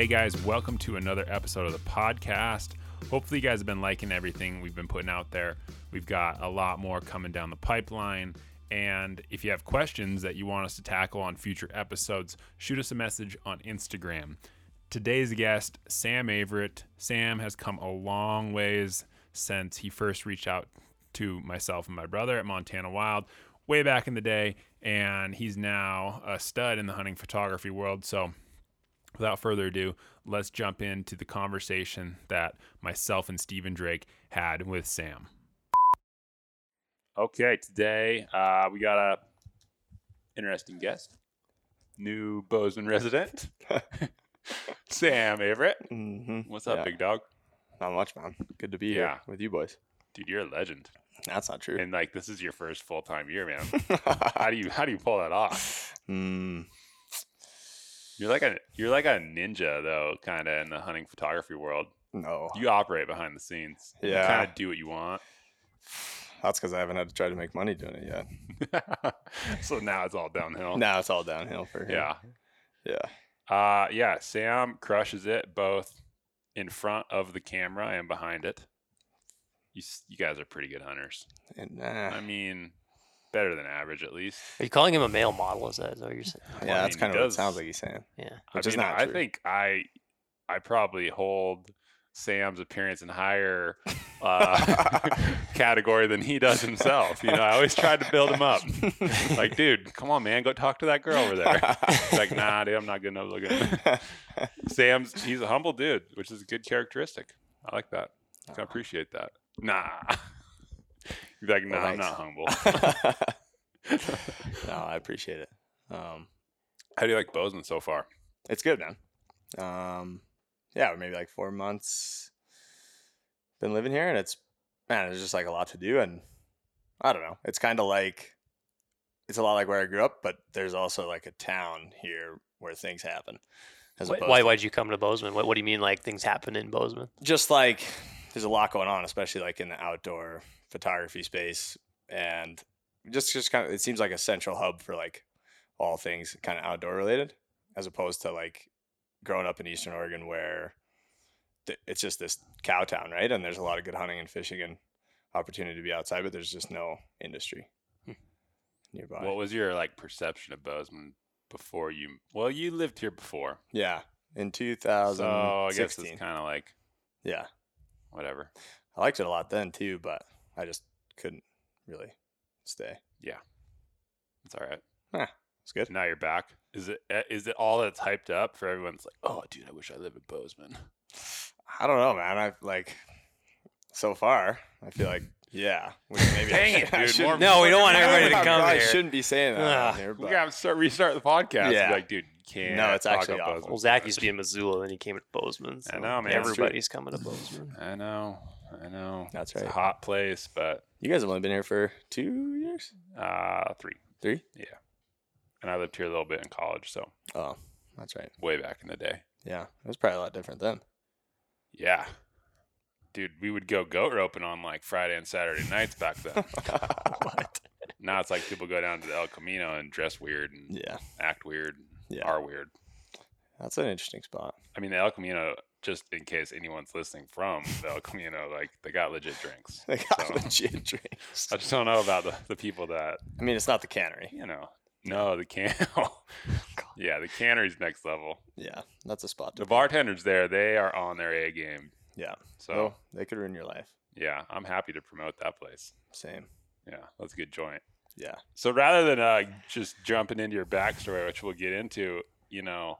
Hey guys, welcome to another episode of the podcast. Hopefully, you guys have been liking everything we've been putting out there. We've got a lot more coming down the pipeline. And if you have questions that you want us to tackle on future episodes, shoot us a message on Instagram. Today's guest, Sam Averett. Sam has come a long ways since he first reached out to myself and my brother at Montana Wild way back in the day. And he's now a stud in the hunting photography world. So, without further ado, let's jump into the conversation that myself and Stephen Drake had with Sam. Okay, today uh, we got a interesting guest, new Bozeman resident, Sam Averett. Mm-hmm. What's up, Yeah. big dog? Not much, man. Good to be Yeah. here with you boys. Dude, you're a legend, That's not true. and like this is your first full time year, man. how do you how do you pull that off? mm, You're like a you're like a ninja though, kind of in the hunting photography world. no, You operate behind the scenes. Yeah. kind of do what you want. that's because I haven't had to try to make money doing it yet. so now it's all downhill. Now it's all downhill for him. Yeah. yeah. Uh yeah, Sam crushes it both in front of the camera and behind it. You you guys are pretty good hunters. And uh, I mean, better than average at least. Are you calling him a male model? Is that, is that what you're saying? yeah, Well, I that's mean, kind he of what it sounds like he's saying. Yeah. Which I is mean, not I true. think I I probably hold Sam's appearance in higher uh, category than he does himself. You know, I always tried to build him up. Like, dude, come on, man, go talk to that girl over there. He's like, nah, dude, I'm not good enough looking. Sam's he's a humble dude, which is a good characteristic. I like that. I appreciate that. Nah. He's like, nah, Well, I'm not humble. no, I appreciate it. Um, How do you like Bozeman so far? it's good, man. Um, yeah, maybe like four months. Been living here, and it's man, there's just like a lot to do, and I don't know. It's kind of like it's a lot like where I grew up, but there's also like a town here where things happen. As Why, why to- why'd you come to Bozeman? What, what do you mean like things happen in Bozeman? just like there's a lot going on, especially like in the outdoor photography space, and just just kind of it seems like a central hub for like all things kind of outdoor related, as opposed to like growing up in Eastern Oregon where th- it's just this cow town, right? And there's a lot of good hunting and fishing and opportunity to be outside, but there's just no industry Hmm. nearby. What was your like perception of Bozeman before you? Well, you lived here before, yeah, in 2000 so I guess it's kind of like yeah, whatever. I liked it a lot then too, but I just couldn't really stay. Yeah, it's all right. It's good. Now you're back. Is it eh, it all that's hyped up for everyone's like, oh, dude, I wish I lived in Bozeman. I don't know, man. I've like so far. I feel like yeah. Which maybe Dang I, it, dude, more- No, we don't want everybody to come probably here. shouldn't be saying that on here, We but gotta start restart the podcast. Yeah. Be like, dude, can't. No, it's talk actually awful. Bozeman. Well, Zach used to be in Missoula, then he came to Bozeman. I know, man. Everybody's coming to Bozeman. I know, I know. That's right. It's a hot place, but you guys have only been here for two years, uh, three. three. Yeah. And I lived here a little bit in college, so Oh, that's right. way back in the day. Yeah, it was probably a lot different then. Yeah. Dude, we would go goat roping on like Friday and Saturday nights back then. what? now it's like people go down to the El Camino and dress weird and yeah, act weird, yeah, are weird. that's an interesting spot. I mean, the El Camino, just in case anyone's listening from El Camino, like they got legit drinks. They got So- legit drinks. I just don't know about the, the people that, I mean, it's not the cannery. you know, no, the can. yeah, the cannery's next level. Yeah, that's a spot. To The be. bartenders there, they are on their A game. Yeah. So, So they could ruin your life. yeah, I'm happy to promote that place. Same. Yeah, that's a good joint. Yeah. So rather than uh, just jumping into your backstory, which we'll get into, you know,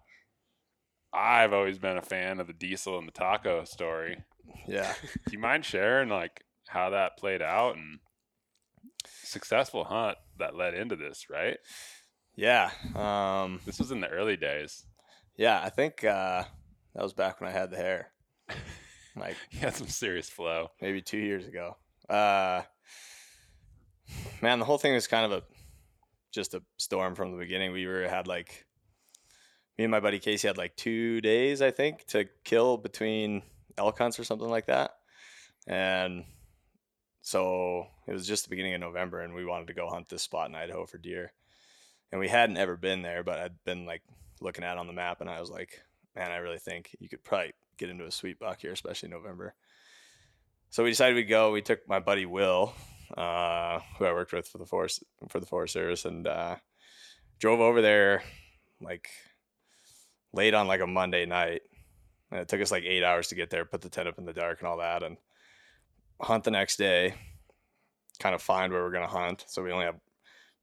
I've always been a fan of the diesel and the taco story. Yeah. Do you mind sharing like how that played out and successful hunt that led into this? Right. Yeah. Um. This was in the early days. Yeah. I think uh, that was back when I had the hair. Like You had some serious flow. maybe two years ago. Uh, man, the whole thing was kind of a just a storm from the beginning. We were had like me and my buddy Casey had like two days, I think, to kill between elk hunts or something like that, and so it was just the beginning of November, and we wanted to go hunt this spot in Idaho for deer, and we hadn't ever been there, but I'd been like looking at on the map, and I was like, man, I really think you could probably get into a sweet buck here, especially November. So we decided we'd go. We took my buddy Will, uh, who I worked with for the forest for the Forest Service, and uh, drove over there like late on like a Monday night. And it took us like eight hours to get there, put the tent up in the dark and all that, and hunt the next day. Kind of find where we're gonna hunt. So we only have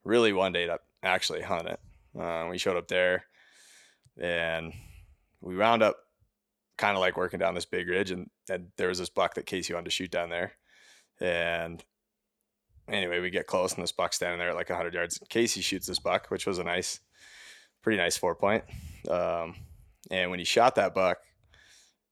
really one day to actually hunt it. Uh, we showed up there, and we wound up kind of like working down this big ridge, and, and there was this buck that Casey wanted to shoot down there, and anyway, we get close, and this buck's standing there at like 100 yards. Casey shoots this buck, which was a nice, pretty nice four point. Um, and when he shot that buck,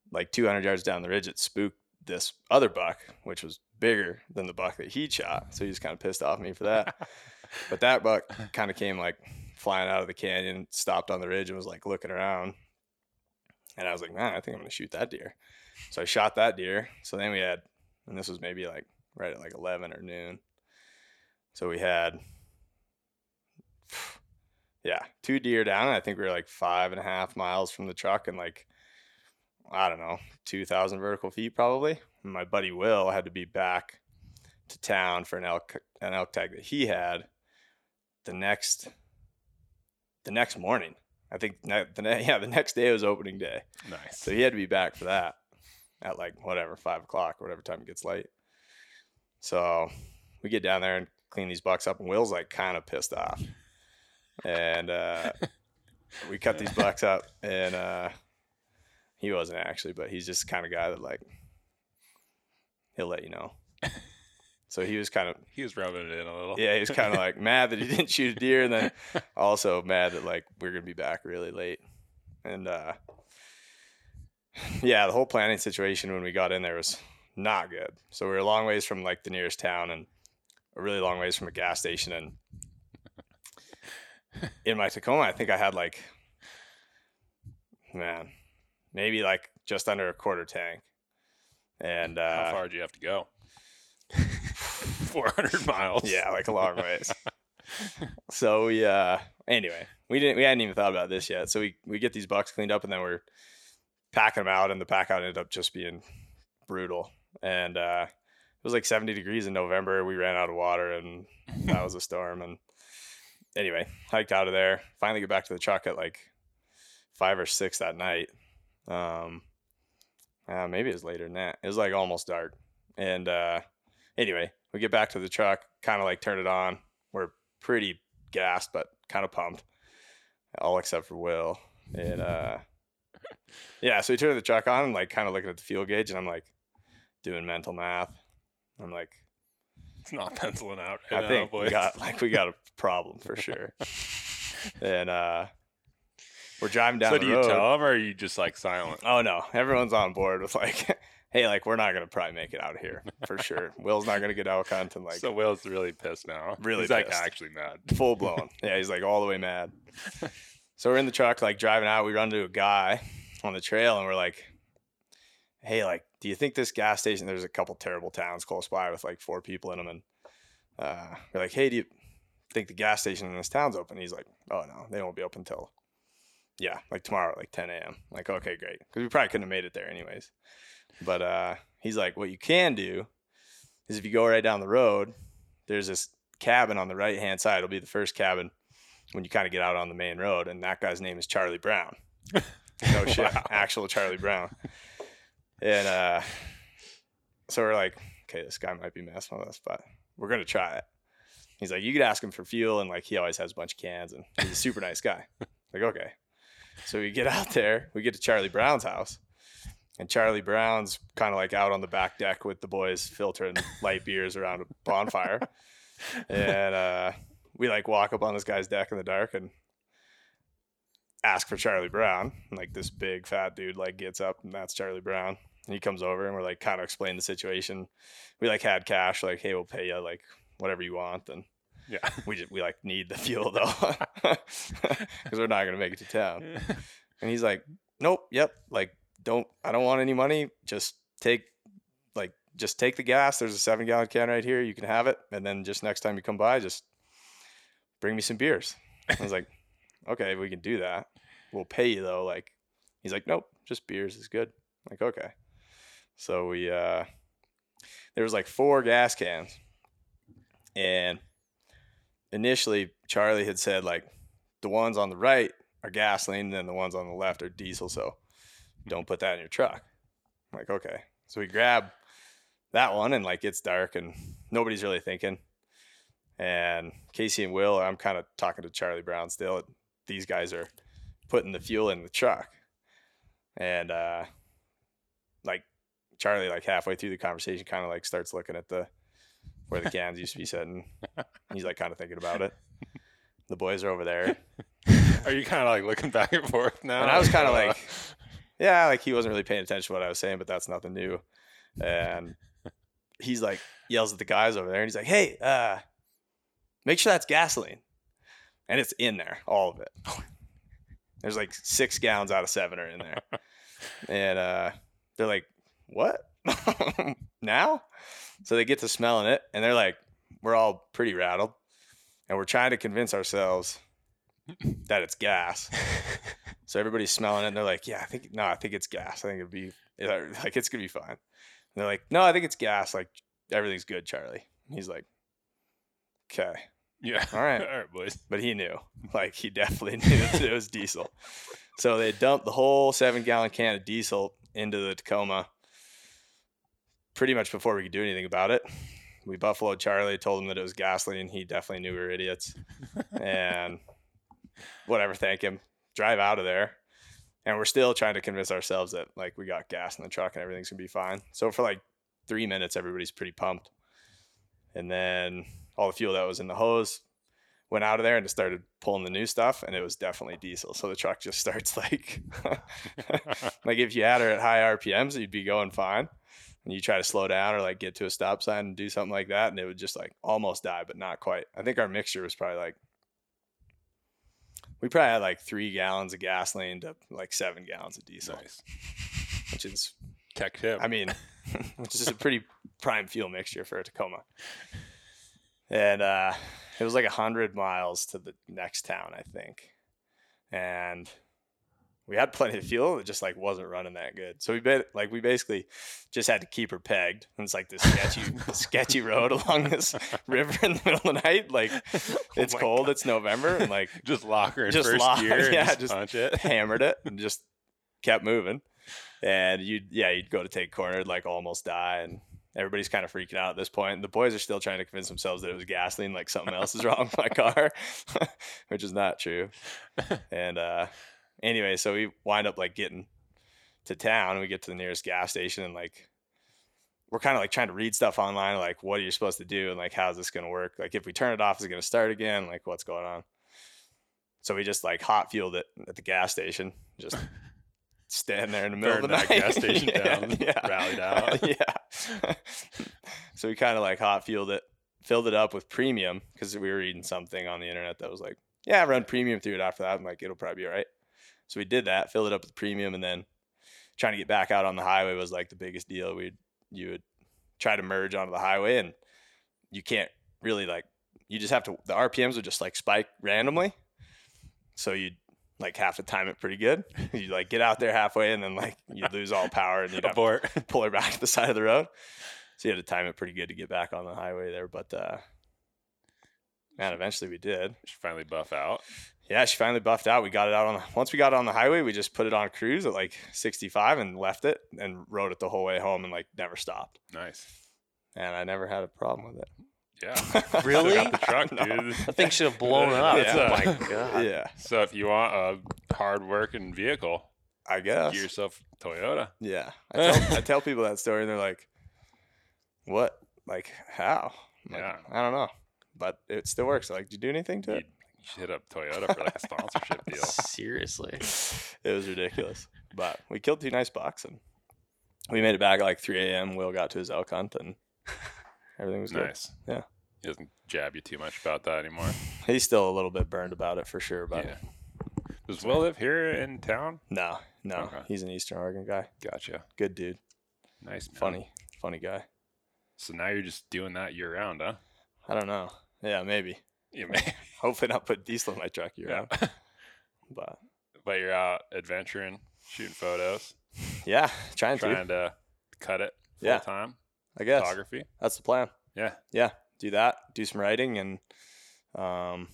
like 200 yards down the ridge, it spooked this other buck, which was bigger than the buck that he shot. So he was kind of pissed off me for that. but that buck kind of came like flying out of the canyon, stopped on the ridge, and was like looking around. And I was like, man, I think I'm gonna shoot that deer. So I shot that deer. So then we had, and this was maybe like right at like 11 or noon. So we had, yeah, two deer down. I think we were like five and a half miles from the truck and like, I don't know, 2,000 vertical feet probably. And my buddy Will had to be back to town for an elk, an elk tag that he had the next, the next morning. I think the ne- yeah the next day was opening day, Nice. so he had to be back for that at like whatever five o'clock, whatever time it gets late. So we get down there and clean these bucks up, and Will's like kind of pissed off, and uh, we cut these bucks up, and uh, he wasn't actually, but he's just the kind of guy that like he'll let you know. So he was kind of he was rubbing it in a little. yeah, he was kind of like mad that he didn't shoot a deer, and then also mad that like we're gonna be back really late. And uh, yeah, the whole planning situation when we got in there was not good. So we were a long ways from like the nearest town, and a really long ways from a gas station. And in my Tacoma, I think I had like man, maybe like just under a quarter tank. And uh, How far did you have to go? 400 miles. Yeah, like a long ways. so we uh anyway, we didn't we hadn't even thought about this yet. So we we get these bucks cleaned up and then we're packing them out and the pack out ended up just being brutal. And uh it was like 70 degrees in November. We ran out of water and that was a storm and anyway, hiked out of there. Finally get back to the truck at like 5 or 6 that night. Um uh, maybe it was later than that. It was like almost dark. And uh anyway, we get back to the truck, kind of like turn it on. We're pretty gassed, but kind of pumped, all except for Will. And uh, yeah, so we turn the truck on and like kind of looking at the fuel gauge, and I'm like doing mental math. I'm like, It's not penciling out. I think we got like we got a problem for sure. and uh, we're driving down so do you road. tell them or are you just like silent? Oh no, everyone's on board with like, hey, like we're not gonna probably make it out of here for sure. Will's not gonna get out and like so Will's really pissed now. Really He's like actually mad. full blown. yeah, he's like all the way mad. So we're in the truck, like driving out. We run into a guy on the trail, and we're like, "Hey, like, do you think this gas station? There's a couple terrible towns close by with like four people in them, and uh, we're like, hey, do you think the gas station in this town's open? He's like, oh no, they won't be open till yeah, like tomorrow, at like 10 a.m. Like, okay, great, because we probably couldn't have made it there anyways. But uh, he's like, what you can do is if you go right down the road, there's this cabin on the right hand side. It'll be the first cabin when you kind of get out on the main road, and that guy's name is Charlie Brown. No shit, Wow. actual Charlie Brown. And uh, so we're like, okay, this guy might be messing with us, but we're gonna try it. He's like, you could ask him for fuel, and like he always has a bunch of cans, and he's a super nice guy. Like, okay. So we get out there, we get to Charlie Brown's house, and Charlie Brown's kind of like out on the back deck with the boys filtering light beers around a bonfire. and uh, we like walk up on this guy's deck in the dark and ask for Charlie Brown. And, like this big fat dude like gets up and that's Charlie Brown. And he comes over and we're like kind of explain the situation. We like had cash, like, hey, we'll pay you like whatever you want. And Yeah. we just we like need the fuel though. Because we're not gonna make it to town. And he's like, Nope, yep, like don't I don't want any money. Just take like just take the gas. There's a seven gallon can right here. You can have it. And then just next time you come by, just bring me some beers. I was like, Okay, we can do that. We'll pay you though, like He's like, nope, just beers is good. I'm like, okay. So we uh there was like four gas cans. And initially Charlie had said like the ones on the right are gasoline and then the ones on the left are diesel, so don't put that in your truck. I'm like, okay. So we grab that one and like it's dark and nobody's really thinking. And Casey and Will, I'm kind of talking to Charlie Brown still. These guys are putting the fuel in the truck. And uh Charlie like halfway through the conversation kind of like starts looking at the where the cans used to be sitting. He's like kind of thinking about it. The boys are over there. Are you kind of like looking back and forth now? And I was kind of like, yeah, like he wasn't really paying attention to what I was saying, but that's nothing new. And he's like, yells at the guys over there, and he's like, hey, uh, make sure that's gasoline. And it's in there, all of it. There's like six gallons out of seven are in there. And uh, they're like, what? now? So they get to smelling it, and they're like, we're all pretty rattled. And we're trying to convince ourselves that it's gas. So everybody's smelling it and they're like, yeah, I think, no, I think it's gas. I think it'd be like, it's going to be fine. And they're like, no, I think it's gas. Like, everything's good, Charlie. And he's like, okay. yeah. All right. all right, boys. But he knew, like, he definitely knew that it was diesel. So they dumped the whole seven gallon can of diesel into the Tacoma pretty much before we could do anything about it. We buffaloed Charlie, told him that it was gasoline. He definitely knew we were idiots. and whatever, thank him. Drive out of there. And we're still trying to convince ourselves that like we got gas in the truck and everything's gonna be fine. So for like three minutes, everybody's pretty pumped. And then all the fuel that was in the hose went out of there and it started pulling the new stuff and it was definitely diesel. So the truck just starts like like if you had her at high RPMs, you'd be going fine. And you try to slow down or like get to a stop sign and do something like that, and it would just like almost die, but not quite. I think our mixture was probably like we probably had like three gallons of gasoline to like seven gallons of diesel, Nice. which is Tech tip. I mean, which is a pretty prime fuel mixture for a Tacoma. And uh, it was like a hundred miles to the next town, I think. And we had plenty of fuel, it just like wasn't running that good. So we bet like we basically just had to keep her pegged. And it's like this sketchy, sketchy road along this river in the middle of the night. Like it's my cold, it's November, and like just lock her in just first lock- gear yeah, just, just punch it. hammered it and just kept moving. And you'd yeah, you'd go to take corner, like almost die, and everybody's kind of freaking out at this point. The boys are still trying to convince themselves that it was gasoline, like something else is wrong with my car, which is not true. And uh anyway, so we wind up like getting to town and we get to the nearest gas station and like we're kind of like trying to read stuff online, like what are you supposed to do and like how's this gonna work? Like if we turn it off, is it gonna start again? Like what's going on? So we just like hot fueled it at the gas station, just stand there in the middle of the that night. gas station down, rallied out. yeah. so we kind of like hot fueled it, filled it up with premium because we were reading something on the internet that was like, yeah, run premium through it after that. I'm like, it'll probably be all right. So we did that, filled it up with premium, and then trying to get back out on the highway was like the biggest deal. We'd you would try to merge onto the highway, and you can't really like you just have to the RPMs would just like spike randomly. So you'd like have to time it pretty good. You like get out there halfway, and then like you lose all power, and you'd Abort. pull her back to the side of the road. So you had to time it pretty good to get back on the highway there. But uh man, eventually we did. She finally buff out. Yeah, she finally buffed out. We got it out on the, once we got it on the highway, we just put it on cruise at like 65 and left it and rode it the whole way home and like never stopped. Nice. And I never had a problem with it. Yeah. Really? Still got the truck, No. dude. That thing should have blown up. Yeah. Oh my god. Yeah, So if you want a hard working vehicle, I guess. get yourself Toyota. Yeah. I tell, I tell people that story and they're like, what? Like, how? I'm like, Yeah. I don't know. But it still works. Like, did you do anything to You, it? Should hit up Toyota for like a sponsorship deal. Seriously. it was ridiculous. But we killed two nice bucks and we made it back at like 3 a.m. Will got to his elk hunt and everything was good. Nice. Yeah. He doesn't jab you too much about that anymore. He's still a little bit burned about it for sure. But yeah. Does Will live here in town? no, no, Okay. he's an Eastern Oregon guy. Gotcha. Good dude. Nice. Man. Funny, funny guy. So now you're just doing that year round, huh? I don't know. Yeah, maybe. You may. Hopefully not put diesel in my truck year Yeah. round. But but you're out adventuring. shooting photos, Yeah, trying to. trying to cut it full Yeah. time. I guess Photography. that's the plan. Yeah. Yeah, do that. Do some writing and, um,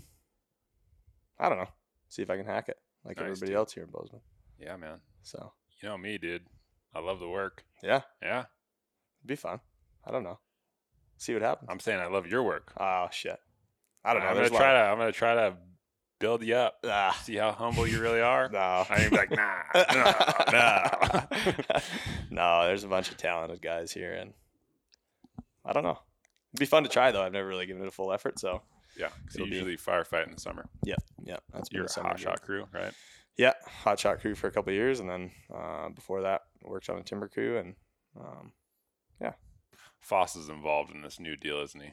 I don't know. See if I can hack it like Nice, everybody dude. else here in Bozeman. Yeah, man. So You know me, dude. I love the work. yeah, Yeah. it'd be fun. I don't know. See what happens. I'm saying I love your work. Oh shit. I don't know. I'm gonna try to. I'm gonna try to build you up. Ah, See how humble you really are. no. I ain't be like, nah, no, no. no, there's a bunch of talented guys here, and I don't know. It'd be fun to try though. I've never really given it a full effort, so Yeah, 'cause you It'll be- usually firefight in the summer. yeah, yeah. That's your been You're a a summer hot shot crew, right? Yeah, hot shot crew for a couple of years, and then uh, before that, worked on a timber crew, and um, yeah. Foss is involved in this new deal, isn't he?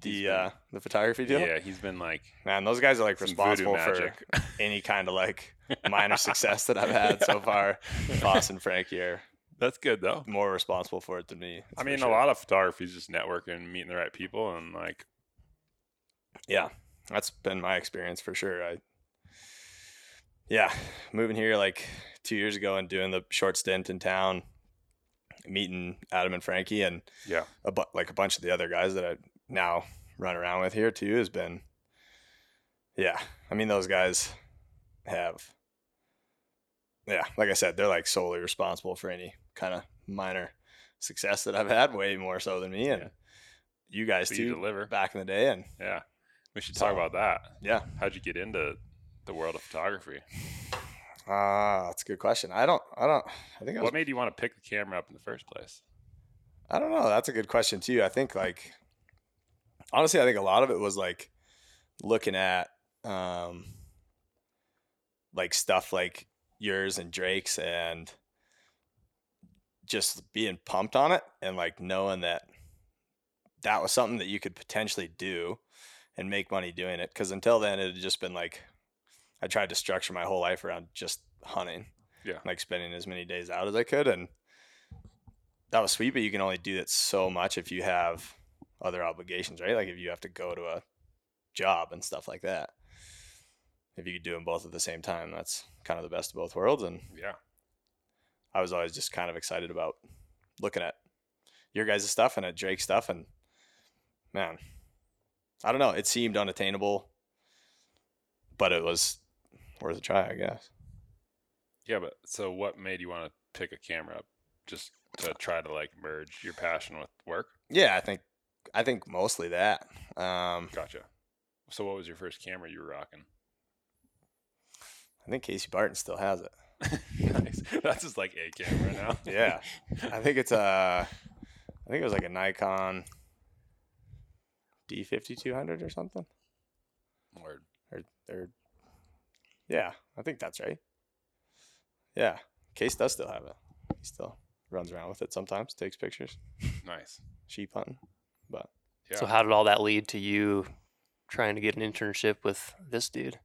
The uh, the photography deal. Yeah, he's been like Man, those guys are like responsible for any kind of like minor success that I've had so far. Foss and Frankie are That's good though. more responsible for it than me. I mean, sure. a lot of photography is just networking, meeting the right people, and like, Yeah, that's been my experience for sure. I, yeah, moving here like two years ago and doing the short stint in town, meeting Adam and Frankie and yeah, a bu- like a bunch of the other guys that I now run around with here too has been, yeah. I mean, those guys have, yeah, like I said, they're like solely responsible for any kind of minor success that I've had, way more so than me and Yeah. you guys you too deliver. back in the day. And Yeah, we should talk So- about that. yeah, How'd you get into the world of photography? Ah, that's a good question. I don't, I don't, I think I was, What made you want to pick the camera up in the first place? I don't know. That's a good question too. I think like, honestly, I think a lot of it was like looking at, um, like stuff like yours and Drake's and just being pumped on it and like knowing that that was something that you could potentially do and make money doing it. Cause until then it had just been like, I tried to structure my whole life around just hunting. Yeah. Like spending as many days out as I could. And that was sweet, but you can only do that so much if you have other obligations, right? Like if you have to go to a job and stuff like that. If you could do them both at the same time, that's kind of the best of both worlds. And Yeah, I was always just kind of excited about looking at your guys' stuff and at Drake's stuff. And man, I don't know. It seemed unattainable, but it was worth a try, I guess. yeah. But so, what made you want to pick a camera up? Just to try to like merge your passion with work? Yeah, I think I think mostly that. Um, Gotcha. So, what was your first camera you were rocking? I think Casey Barton still has it. nice. That's just like a camera now. Yeah, I think it's a. I think it was like a Nikon D fifty two hundred or something. Word. Or, or yeah, I think that's right. Yeah, Case does still have it. He still runs around with it sometimes, takes pictures, Nice. sheep hunting. But Yeah. So how did all that lead to you trying to get an internship with this dude?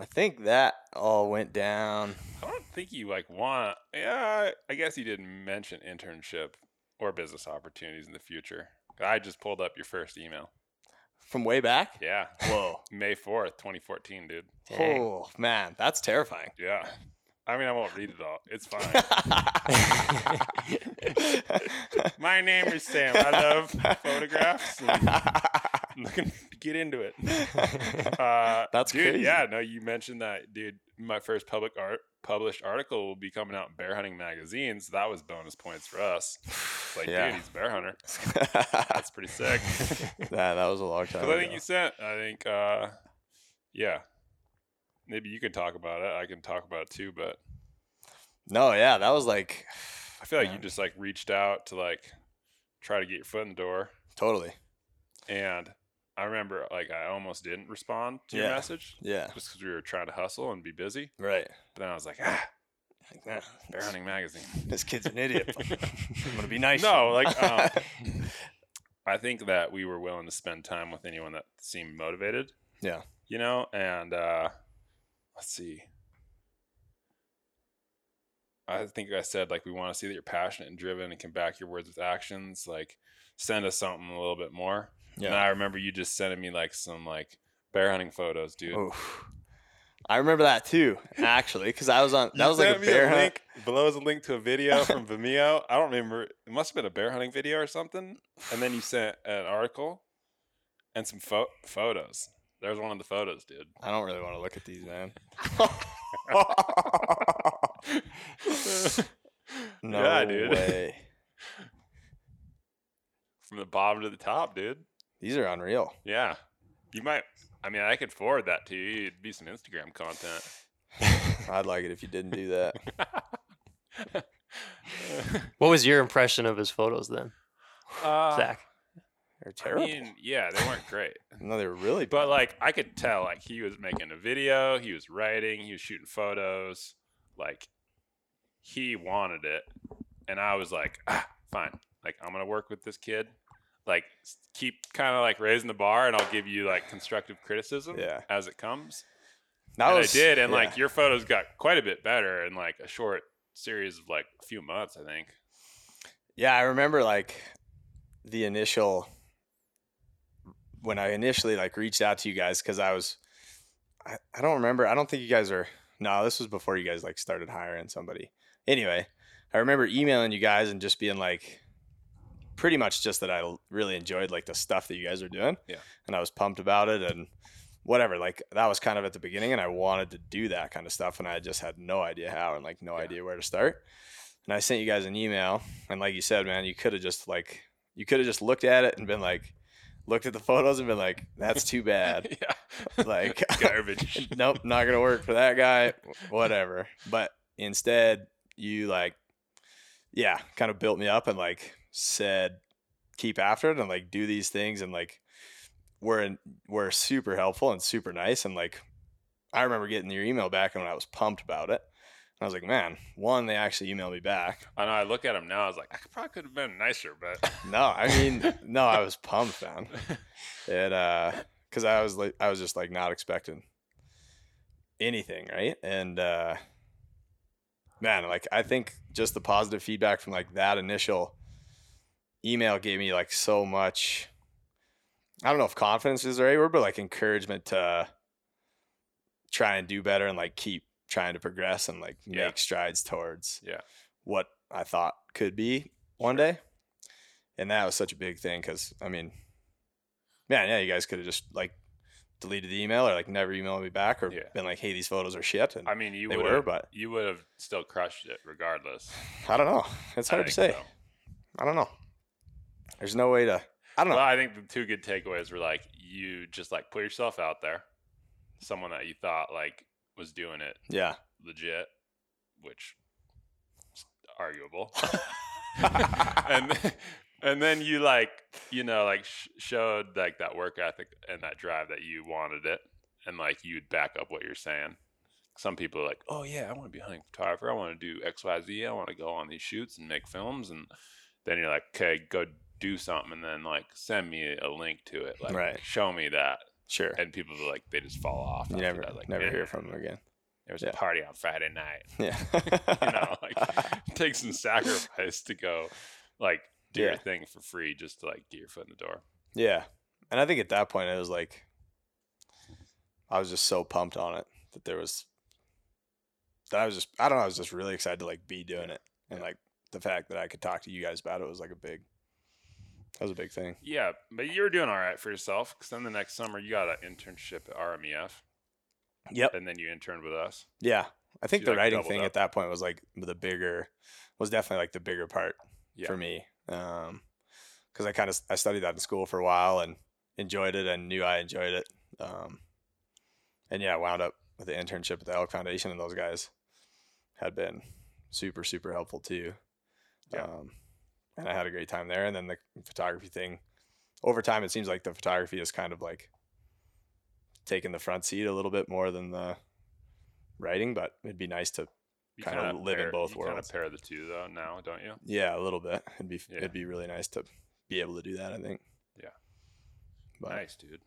I think that all went down. I don't think you like want. Yeah, I guess you didn't mention internship or business opportunities in the future. I just pulled up your first email. From way back? Yeah, Whoa. May fourth, twenty fourteen, dude. Dang. Oh, man. That's terrifying. Yeah, I mean I won't read it all. It's fine. My name is Sam. I love photographs. I'm looking to get into it. Uh, That's dude. crazy. Yeah, no, you mentioned that, dude. My first public art published article will be coming out in Bear Hunting magazine, so that was bonus points for us. Like, Yeah. dude, he's a bear hunter. That's pretty sick. yeah, that was a long time I think you sent. I think, uh, yeah. Maybe you can talk about it. I can talk about it too, but no, yeah, that was like I feel like Yeah. you just like reached out to like try to get your foot in the door, totally. and I remember like I almost didn't respond to your message Yeah, just because we were trying to hustle and be busy. right. But then I was like, ah, Like, nah, bear hunting magazine. This kid's an idiot. I'm gonna be nice. No, like um, I think that we were willing to spend time with anyone that seemed motivated. Yeah. You know, and uh let's see. I think I said like we want to see that you're passionate and driven and can back your words with actions. Like send us something a little bit more. And I remember you just sending me like some like bear hunting photos, dude. Oof. I remember that too, actually, because I was on. That was like a bear hunt. link. Below is a link to a video from Vimeo. I don't remember. It must have been a bear hunting video or something. And then you sent an article and some pho- photos. There's one of the photos, dude. I don't really want to look at these, man. no yeah, dude. way. From the bottom to the top, dude. These are unreal. Yeah. You might. I mean, I could forward that to you. It'd be some Instagram content. I'd like it if you didn't do that. What was your impression of his photos then, uh, Zach? They're I terrible. mean, yeah, they weren't great. no, they were really. But bad. like I could tell like he was making a video, he was writing, he was shooting photos, like he wanted it. And I was like, ah, fine. Like I'm gonna work with this kid. Like keep kind of like raising the bar and I'll give you like constructive criticism Yeah. as it comes. that and was, I did, and yeah. like your photos got quite a bit better in like a short series of like a few months, I think. Yeah, I remember like the initial when I initially like reached out to you guys because I was I, I don't remember I don't think you guys are no this was before you guys like started hiring somebody anyway I remember emailing you guys and just being like pretty much just that I really enjoyed like the stuff that you guys are doing Yeah. and I was pumped about it and whatever like that was kind of at the beginning and I wanted to do that kind of stuff and I just had no idea how and like no Yeah. idea where to start and I sent you guys an email, and like you said, man, you could have just like you could have just looked at it and been like, looked at the photos and been like, that's too bad. yeah. like garbage. nope, not gonna work for that guy. Whatever. But instead, you like, yeah, kind of built me up and like said, keep after it and like do these things and like were in, were super helpful and super nice and like I remember getting your email back and I was pumped about it. I was like, man, one, they actually emailed me back. I know. I look at them now. I was like, I probably could have been nicer, but No, I mean, no, I was pumped, man. It, uh, cause I was like, I was just like not expecting anything, right? And, uh, man, like, I think just the positive feedback from like that initial email gave me like so much, I don't know if confidence is the right word, but like encouragement to try and do better and like keep trying to progress and like Yeah. make strides towards Yeah. what I thought could be one day. And that was such a big thing because I mean, man, yeah, you guys could have just like deleted the email or like never emailed me back or Yeah. been like, hey, these photos are shit. And I mean, you would were, have, but- you would have still crushed it regardless. I don't know. It's hard to say. so. I don't know. There's no way to. I don't know. Well, I think the two good takeaways were like you just like put yourself out there, someone that you thought like was doing it yeah. legit, which is arguable, and and then you like you know like sh- showed like that work ethic and that drive that you wanted it, and like you'd back up what you're saying. Some people are like, oh yeah, I want to be a hunting photographer. I want to do X, Y, Z. I want to go on these shoots and make films, and then you're like, okay, go do something, and then like send me a link to it, like Right. show me that, Sure. and people are like, they just fall off. You never, that. like, never "Yeah, hear from them again. There was Yeah. a party on Friday night. Yeah. You know, like take some sacrifice to go, like do your thing for free just to like get your foot in the door. Yeah. And I think at that point it was like I was just so pumped on it that there was that I was just I don't know, I was just really excited to like be doing it. And Yeah. like the fact that I could talk to you guys about it was like a big that was a big thing. Yeah, but you were doing all right for yourself because then the next summer you got an internship at RMEF, Yep. and then you interned with us. Yeah. I think you, the like, writing thing up. at that point was like the bigger was definitely like the bigger part Yeah. for me. Um because I kind of I studied that in school for a while and enjoyed it and knew I enjoyed it. Um, and yeah, I wound up with the internship at the Elk Foundation, and those guys had been super super helpful too. Yeah. Um, and I had a great time there. And then the photography thing, over time, it seems like the photography is kind of like taking the front seat a little bit more than the writing, but it'd be nice to You Kinda kinda live in pair- both you Kind worlds. of pair the two though now, don't you? yeah a little bit. It'd be Yeah. it'd be really nice to be able to do that. I think. Yeah. But Nice, dude.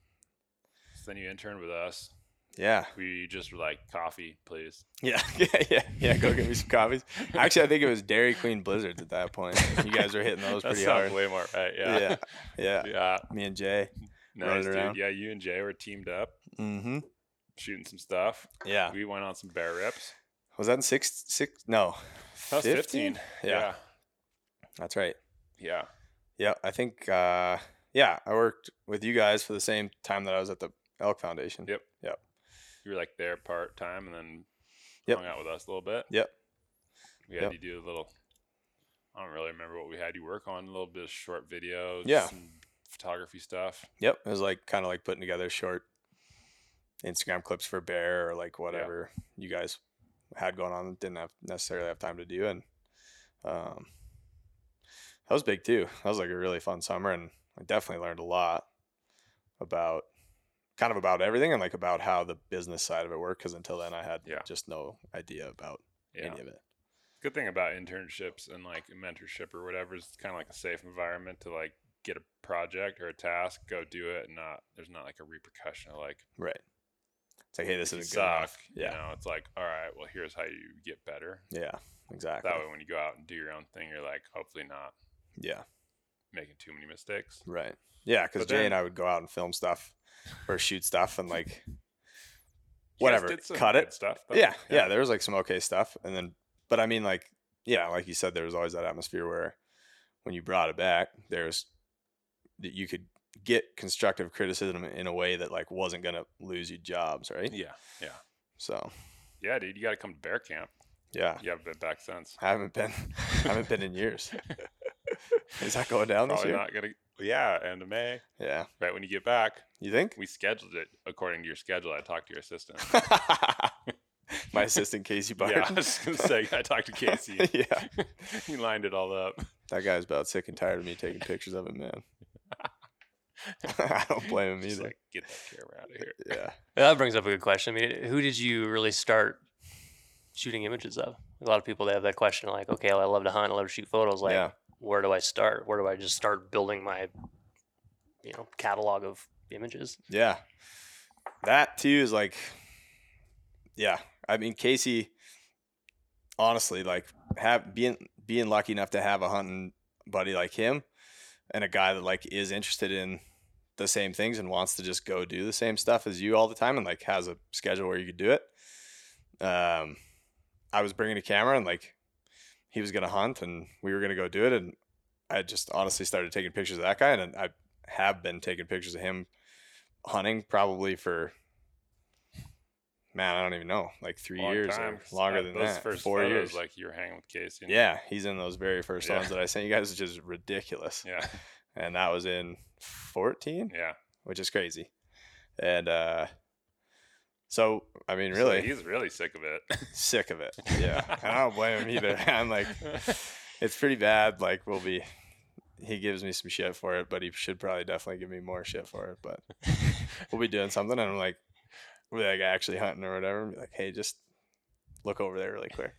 So then you interned with us. Yeah, We just were like, coffee, please. yeah, yeah, yeah, yeah. Go get me some coffees. Actually, I think it was Dairy Queen Blizzards at that point. You guys were hitting those pretty hard. way more right. Yeah. Yeah, yeah. yeah. Me and Jay. Nice, dude. around. Yeah, you and Jay were teamed up. Mm-hmm. shooting some stuff. Yeah. We went on some bear rips. Was that in six six? No, That was 15. Yeah, Yeah. that's right. Yeah. Yeah, I think. uh Yeah, I worked with you guys for the same time that I was at the Elk Foundation. Yep. You were like there part time and then Yep. hung out with us a little bit. Yep. We had Yep. you do a little. I don't really remember what we had you work on. A little bit of short videos. Yeah. Some photography stuff. Yep. It was like kind of like putting together short Instagram clips for Bear or like whatever you guys had going on. Didn't have necessarily have time to do, and um, that was big too. That was like a really fun summer, and I definitely learned a lot about kind of about everything and like about how the business side of it worked. Because until then, I had Yeah. just no idea about Yeah. any of it. Good thing about internships and like mentorship or whatever is kind of like a safe environment to like get a project or a task, go do it, and not there's not like a repercussion of like Right. It's like, hey, this if you isn't good enough. suck. Yeah. You know, it's like all right, well here's how you get better. Yeah. Exactly. That way, when you go out and do your own thing, you're like hopefully not Yeah. making too many mistakes. Right. Yeah, because Jay and I would go out and film stuff or shoot stuff and like whatever, cut it. stuff. though. Yeah, yeah, there was like some okay stuff, and then, but I mean, like, yeah, like you said, there was always that atmosphere where when you brought it back, there's that you could get constructive criticism in a way that like wasn't gonna lose you jobs, right? yeah, yeah, So yeah, dude. You got to come to bear camp. yeah, You haven't been back since. I haven't been, I haven't been in years. Is that going down this Probably year? not gonna. Yeah, end of May. Yeah, Right when you get back, you think? we scheduled it according to your schedule. I talked to your assistant. My assistant Casey Bart. yeah, I was gonna say I talked to Casey. yeah. he lined it all up. That guy's about sick and tired of me taking pictures of him, man. I don't blame him Just either. like get that camera out of here. yeah. That brings up a good question. I mean, who did you really start shooting images of? A lot of people they have that question, like, okay, well, I love to hunt, I love to shoot photos. Like, yeah. Where do I start? Where do I just start building my, you know, catalog of images? Yeah. That too is like yeah. I mean Casey honestly like have being being lucky enough to have a hunting buddy like him and a guy that like is interested in the same things and wants to just go do the same stuff as you all the time and like has a schedule where you could do it. Um I was bringing a camera and like he was going to hunt and we were going to go do it and I just honestly started taking pictures of that guy and I have been taking pictures of him hunting probably for man, I don't even know, like three Long years time, or longer that- than those that. First Four years. like you were hanging with Casey. yeah, he's in those very first Yeah. ones that I sent you guys, which is ridiculous. yeah, And that was in 14, yeah. which is crazy. And uh so I mean, So really he's really sick of it. sick of it. Yeah, and I don't blame him either. I'm like, it's pretty bad. Like, we'll be. He gives me some shit for it, but he should probably definitely give me more shit for it. But we'll be doing something, and I'm like, we're like actually hunting or whatever. And be like, hey, just look over there really quick.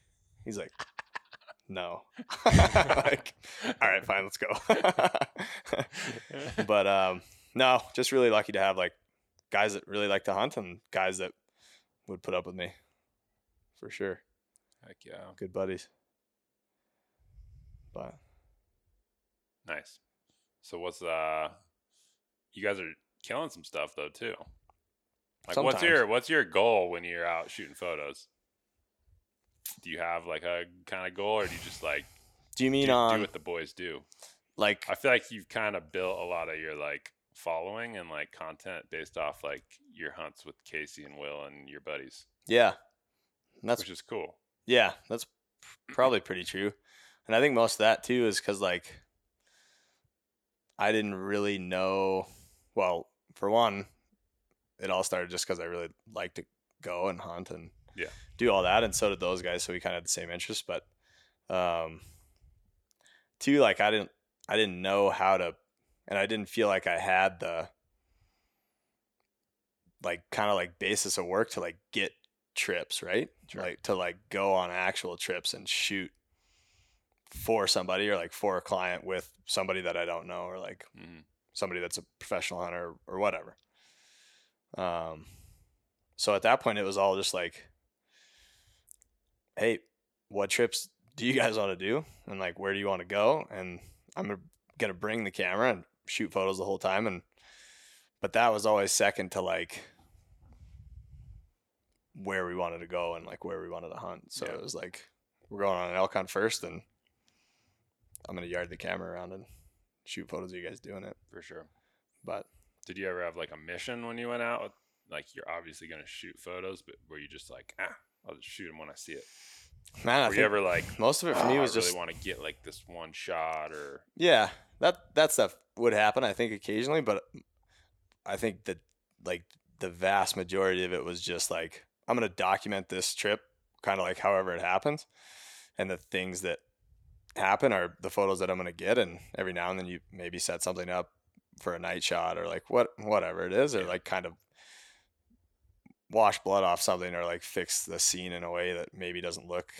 He's like, no. like, all right, fine, let's go. but um, no, just really lucky to have like guys that really like to hunt and guys that would put up with me, for sure. Heck yeah, Good buddies. But nice. So what's uh, you guys are killing some stuff though too. Like, what's your what's your goal when you're out shooting photos? Do you have like a kind of goal, or do you just like do you do, mean do on what the boys do? like I feel like you've kind of built a lot of your like following and like content based off like your hunts with Casey and Will and your buddies, yeah, that's which is cool. yeah, that's probably pretty true. And I think most of that too is because like I didn't really know. Well, for one, it all started just because I really like to go and hunt and Yeah. do all that, and so did those guys. So we kind of had the same interests, but um, two, like I didn't, I didn't know how to, and I didn't feel like I had the like kind of like basis of work to like get trips, right? Sure. Like to like go on actual trips and shoot for somebody or like for a client with somebody that I don't know or like hmm somebody that's a professional hunter or whatever. Um, so at that point, it was all just like, hey, what trips do you guys want to do? And like, where do you want to go? And I'm gonna- gonna bring the camera and shoot photos the whole time. And but that was always second to like where we wanted to go and like where we wanted to hunt. So Yeah. it was like we're going on an elk hunt first, and I'm gonna yard the camera around and shoot photos of you guys doing it. for sure. But Did you ever have like a mission when you went out? Like you're obviously gonna shoot photos, but were you just like, ah, I'll just shoot them when I see it? man, I were think you ever like, most of it for "Oh, me I was really just want to get like this one shot or Yeah, that that stuff would happen. I think occasionally, but I think that like the vast majority of it was just like I'm gonna document this trip, kind of like however it happens, and the things that happen are the photos that I'm gonna get, and every now and then you maybe set something up for a night shot or like what whatever it is, or like kind of wash blood off something or like fix the scene in a way that maybe doesn't look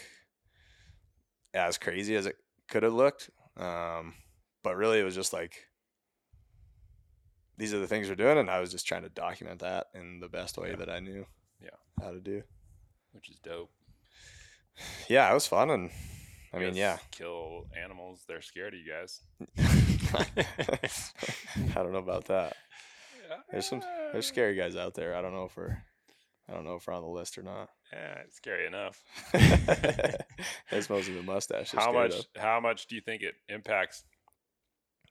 as crazy as it could have looked. Um, but really, it was just like these are the things we're doing, and I was just trying to document that in the best way Yeah. that I knew Yeah. how to do. which is dope. Yeah, it was fun, and I mean, yeah, kill animals. They're scared of you guys. I don't know about that. There's some there's scary guys out there. I don't know if we're I don't know if we're on the list or not. Yeah, it's scary enough. That's mostly the mustache. how much? How much do you think it impacts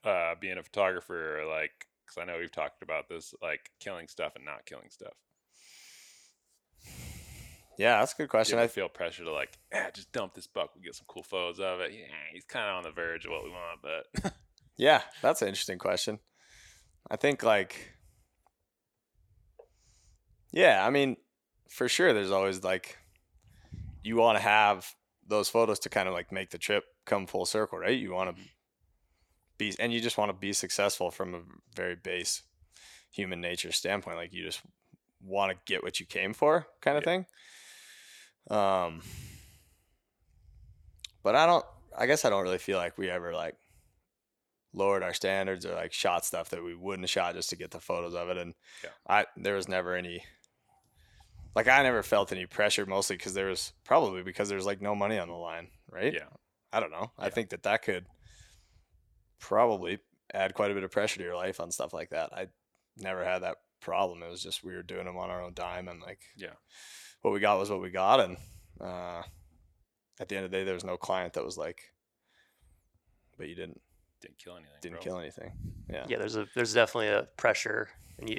uh, being a photographer? Like, because I know we've talked about this, like killing stuff and not killing stuff. Yeah, that's a good question. I feel pressure to like, eh, just dump this buck. We get some cool photos of it. Yeah, he's kind of on the verge of what we want, but Yeah, that's an interesting question. I think like Yeah, I mean, for sure there's always like you want to have those photos to kind of like make the trip come full circle, right? You want to be and you just want to be successful from a very base human nature standpoint. Like you just want to get what you came for kind of Yeah. thing. Um but I don't I guess I don't really feel like we ever like lowered our standards or like shot stuff that we wouldn't have shot just to get the photos of it. And Yeah. I there was never any like I never felt any pressure mostly because there was probably because there's like no money on the line, right? yeah, I don't know. I think that that could probably add quite a bit of pressure to your life on stuff like that. I never had that problem. It was just we were doing them on our own dime and like Yeah. what we got was what we got and uh at the end of the day there was no client that was like but you didn't didn't kill anything. didn't bro. kill anything. Yeah. yeah, there's a there's definitely a pressure, and you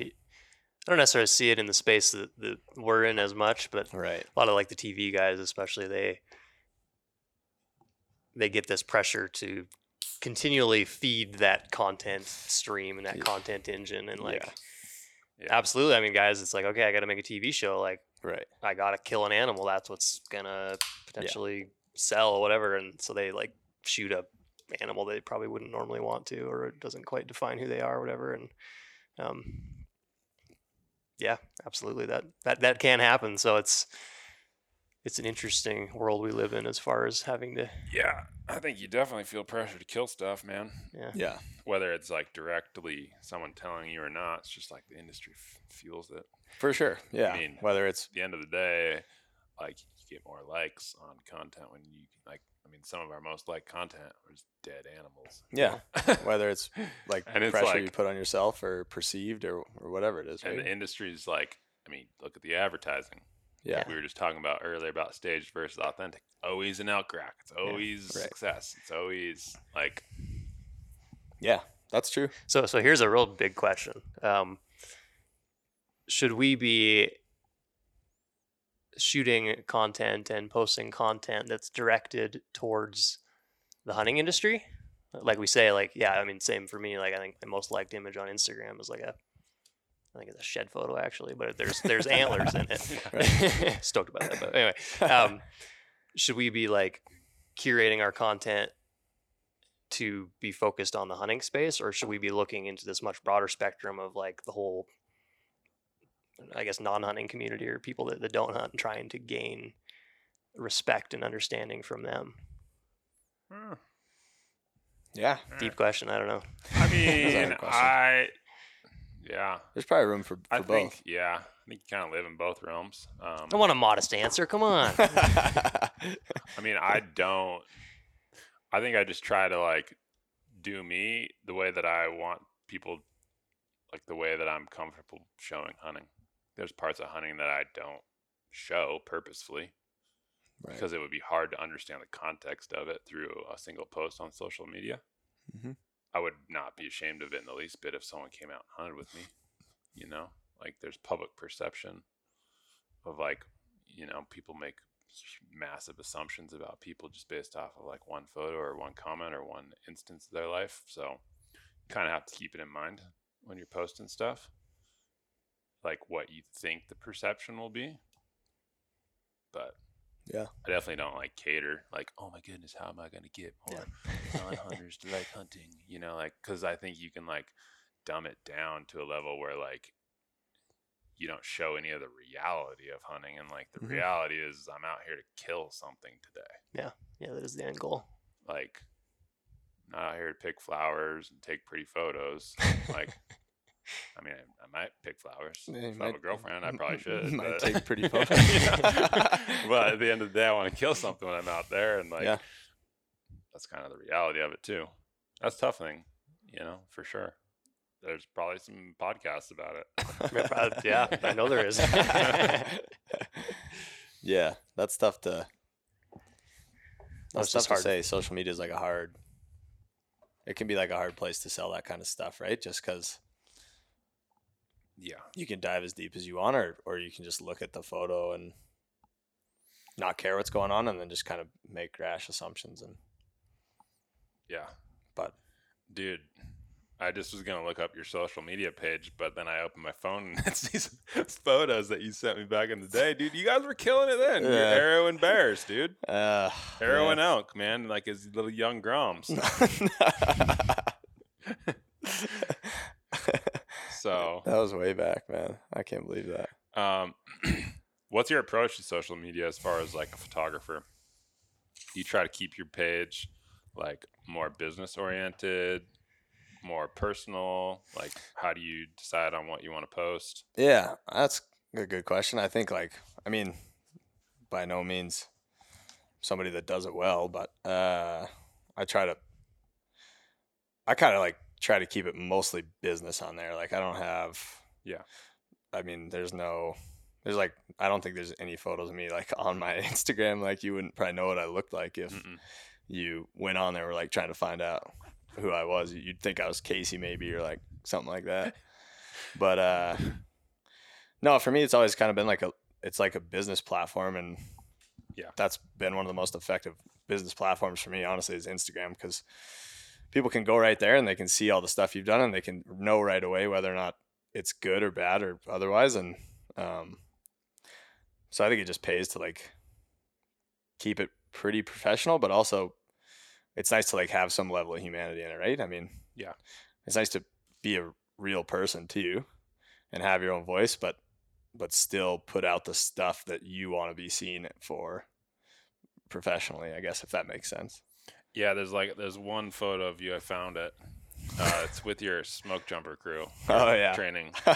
I don't necessarily see it in the space that, that we're in as much, but Right. a lot of like the TV guys, especially they they get this pressure to continually feed that content stream and that Yeah. content engine, and like Yeah. Yeah. absolutely, I mean, guys, it's like okay, I got to make a TV show, like Right. I got to kill an animal. That's what's gonna potentially sell or whatever, and so they like shoot a animal they probably wouldn't normally want to, or it doesn't quite define who they are, or whatever, and um, yeah, absolutely that that that can happen. So it's it's an interesting world we live in as far as having to Yeah, I think you definitely feel pressure to kill stuff, man. yeah Yeah. Whether it's like directly someone telling you or not, it's just like the industry f- fuels it. For sure. Yeah. I mean- Whether it's At the end of the day, like you get more likes on content when you like. I mean, some of our most liked content was dead animals. yeah, whether it's like And it's pressure you put on yourself or perceived or, or whatever it is, and right? the industry's like, I mean, look at the advertising. Yeah. We were just talking about earlier about staged versus authentic. Always an elk rack. It's always right. success. It's always like Yeah. That's true. So, so here's a real big question. Um, should we be shooting content and posting content that's directed towards the hunting industry? Like we say, like, yeah, I mean, same for me. Like, I think the most liked image on Instagram is like a, I think it's a shed photo actually, but there's there's antlers in it. Stoked about that, but anyway, um, should we be like curating our content to be focused on the hunting space or should we be looking into this much broader spectrum of like the whole i guess non-hunting community or people that, that don't hunt and trying to gain respect and understanding from them hmm, Yeah. deep question i don't know I a mean. I yeah, There's probably room for, for I both. think yeah, I think you kind of live in both realms. Um, i want a modest answer come on I mean, I don't. I think I just try to like do me the way that I want people, like the way that I'm comfortable showing hunting. There's parts of hunting that I don't show purposefully Right. because it would be hard to understand the context of it through a single post on social media. Mhm. I would not be ashamed of it in the least bit if someone came out and hunted with me. You know, like there's public perception of like, you know, people make massive assumptions about people just based off of like one photo or one comment or one instance of their life. So, kind of have to keep it in mind when you're posting stuff, like what you think the perception will be. But Yeah. I definitely don't like cater. Like, oh my goodness, how am I going to get more non-hunters to like hunting? You know, like because I think you can like dumb it down to a level where like you don't show any of the reality of hunting, and like the Mhm. reality is I'm out here to kill something today. Yeah. Yeah, that is the end goal. Like, I'm not out here to pick flowers and take pretty photos. Like, I mean, I, I might pick flowers. Yeah, you if I have a girlfriend, I probably should. might but- take pretty You photos. know? but at the end of the day, I want to kill something when I'm out there, and like, Yeah. that's kind of the reality of it too. That's a tough thing, you know, for sure. There's probably some podcasts about it. Yeah, I know there is. yeah, that's tough to. That's it's tough just to say. Social media is like a hard. It can be like a hard place to sell that kind of stuff, right? Just because yeah, you can dive as deep as you want, or or you can just look at the photo and not care what's going on, and then just kind of make rash assumptions. And yeah, but dude. I just was gonna look up your social media page, but then I opened my phone and it's these photos that you sent me back in the day, dude. You guys were killing it then. You're Yeah. arrowing bears, dude. uh, Arrowing elk, man, like his little young groms. So, that was way back, man. I can't believe that. um, what's your approach to social media as far as like a photographer? Do you try to keep your page like more business oriented, more personal? Like, how do you decide on what you want to post? Yeah, that's a good question. I think like I mean, by no means somebody that does it well, but uh I try to I kind of like try to keep it mostly business on there. Like I don't have Yeah. I mean, there's no there's like I don't think there's any photos of me like on my Instagram like you wouldn't probably know what I looked like if Mm-mm. you went on there were like trying to find out who I was. You'd think I was Casey maybe or like something like that. But uh no, for me it's always kind of been like a it's like a business platform and Yeah. That's been one of the most effective business platforms for me honestly is Instagram because people can go right there and they can see all the stuff you've done and they can know right away whether or not it's good or bad or otherwise and um so I think it just pays to like keep it pretty professional but also it's nice to like have some level of humanity in it, right? I mean, Yeah. it's nice to be a real person too, and have your own voice, but but still put out the stuff that you want to be seen for professionally. I guess if that makes sense. Yeah, there's like there's one photo of you. I found it. Uh, it's with your smoke jumper crew. Oh, yeah. training.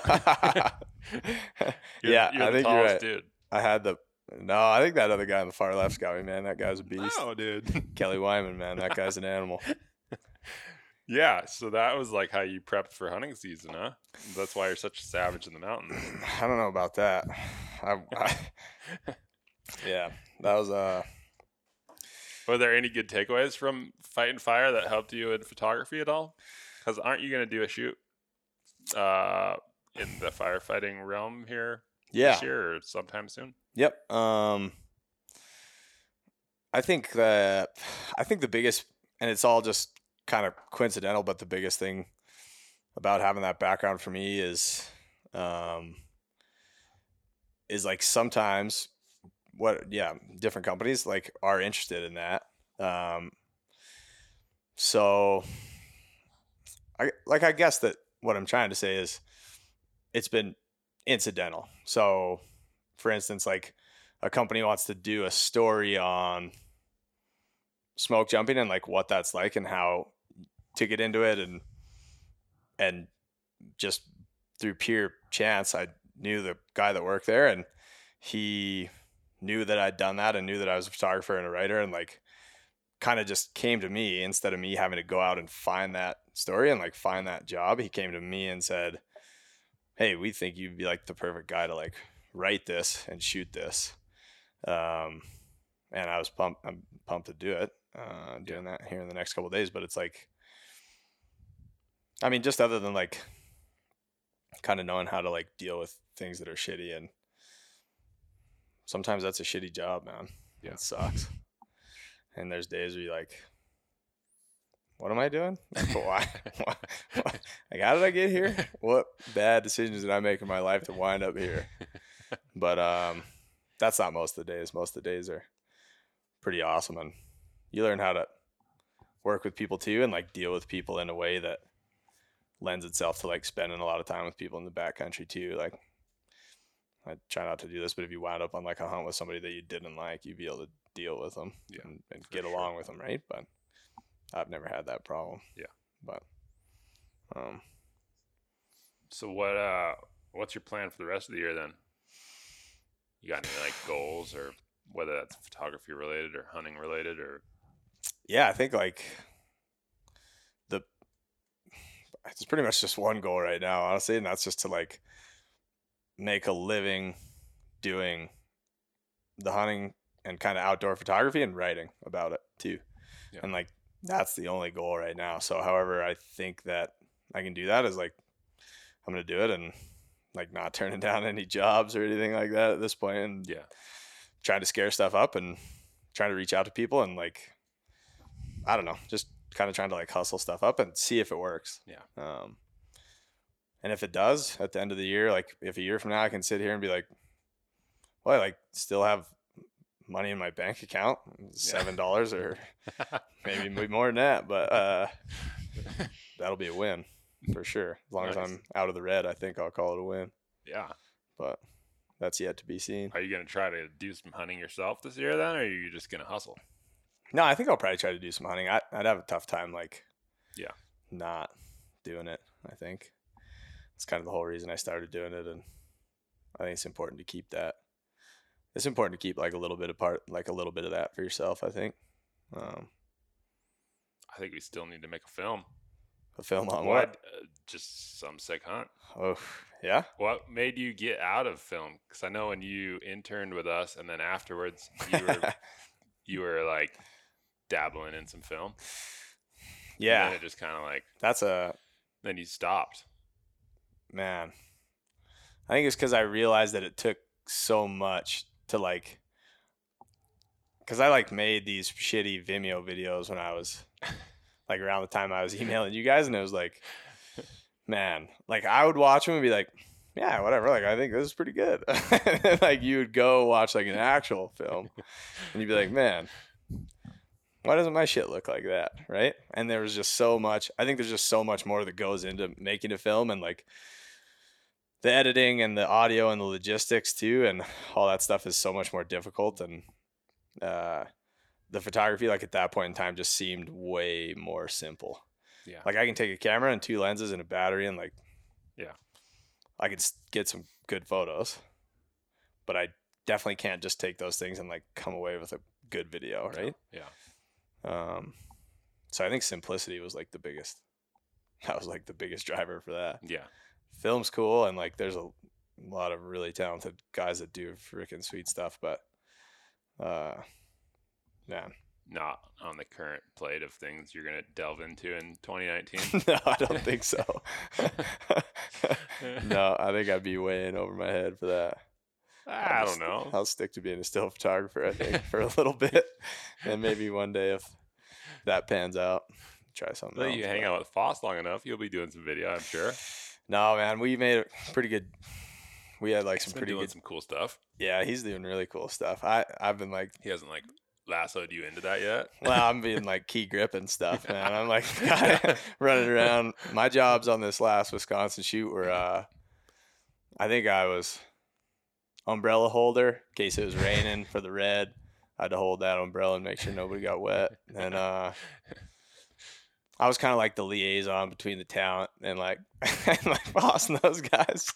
yeah, I think you're right. dude. I had the no, I think that other guy on the far left's got me, man. That guy's a beast. Oh, dude. Kelly Wyman, man, that guy's an animal. yeah, so that was like how you prepped for hunting season, huh? That's why you're such a savage in the mountains. I don't know about that. I, I, yeah, that was uh Were there any good takeaways from fighting fire that helped you in photography at all? Because aren't you going to do a shoot uh, in the firefighting realm here yeah. this year or sometime soon? Yep. Um, I think that I think the biggest, and it's all just kind of coincidental, but the biggest thing about having that background for me is, um, is like sometimes what, yeah, different companies like are interested in that. Um, so I like I guess that what I'm trying to say is it's been incidental. So for instance, like a company wants to do a story on smoke jumping and like what that's like and how to get into it and and just through pure chance I knew the guy that worked there and he knew that I'd done that and knew that I was a photographer and a writer and like kind of just came to me instead of me having to go out and find that story and like find that job he came to me and said hey we think you'd be like the perfect guy to like write this and shoot this. Um, and I was pumped. I'm pumped to do it. Uh, doing that here in the next couple days, but it's like, I mean, just other than like, kind of knowing how to like deal with things that are shitty, and sometimes that's a shitty job, man. Yeah. it sucks. And there's days where you're like, what am I doing? Like, why? why? why? Like, how did I get here? What bad decisions did I make in my life to wind up here? But um, that's not most of the days. Most of the days are pretty awesome, and you learn how to work with people too, and like deal with people in a way that lends itself to like spending a lot of time with people in the backcountry too. Like, I try not to do this, but if you wound up on like a hunt with somebody that you didn't like, you'd be able to deal with them Yeah, and, and get sure. along with them, right? But I've never had that problem. Yeah. But um, So what uh what's your plan for the rest of the year then? You got any like goals or whether that's photography related or hunting related or yeah, I think like the it's pretty much just one goal right now, honestly, and that's just to like make a living doing the hunting and kind of outdoor photography and writing about it too. Yeah. And like that's the only goal right now. So however I think that I can do that is like I'm gonna do it and like not turning down any jobs or anything like that at this point and Yeah. trying to scare stuff up and trying to reach out to people and like I don't know, just kind of trying to like hustle stuff up and see if it works. Yeah. Um and if it does at the end of the year, like if a year from now I can sit here and be like, well, I like still have money in my bank account, seven dollars or maybe more than that, but uh that'll be a win for sure. As long as I'm out of the red, I think I'll call it a win. Yeah. But that's yet to be seen. Are you gonna try to do some hunting yourself this year then, or are you just gonna hustle? No, I think I'll probably try to do some hunting. I, I'd have a tough time, like, Yeah. not doing it. I think it's kind of the whole reason I started doing it, and I think it's important to keep that. It's important to keep like a little bit of part, like a little bit of that for yourself. I think. Um, I think we still need to make a film. a film on What? what? Uh, just some sick hunt. Oh, yeah. What made you get out of film? Because I know when you interned with us, and then afterwards you were you were like dabbling in some film. And yeah, then it just kind of like that's a then you stopped. Man. I think it's because I realized that it took so much to like, because I like made these shitty Vimeo videos when I was like around the time I was emailing you guys, and it was like, man, like I would watch them and be like, yeah, whatever. Like I think this is pretty good. like you would go watch like an actual film, and you'd be like, man. Why doesn't my shit look like that? Right. And there was just so much. I think there's just so much more that goes into making a film and like the editing and the audio and the logistics too and all that stuff is so much more difficult and uh the photography like at that point in time just seemed way more simple Yeah. like i can take a camera and two lenses and a battery and like Yeah. i could get some good photos but i definitely can't just take those things and like come away with a good video right Yeah. um so i think simplicity was like the biggest that was like the biggest driver for that Yeah. Film's cool and like there's a lot of really talented guys that do freaking sweet stuff but uh man Not on the current plate of things you're gonna delve into in 2019. no i don't think so no i think i'd be way in over my head for that I don't know. i'll stick to being a still photographer i think for a little bit and maybe one day if that pans out try something else, you hang but- out with Foss long enough, you'll be doing some video, I'm sure. No man we made a pretty good we had like He's some pretty doing good some cool stuff. yeah he's doing really cool stuff i i've been like He hasn't like lassoed you into that yet. well, I'm being like key grip and stuff, man. I'm like running around. My jobs on this last Wisconsin shoot were, uh, I think I was umbrella holder in case it was raining for the red. I had to hold that umbrella and make sure nobody got wet. And uh, I was kind of like the liaison between the talent and like and like boss and those guys.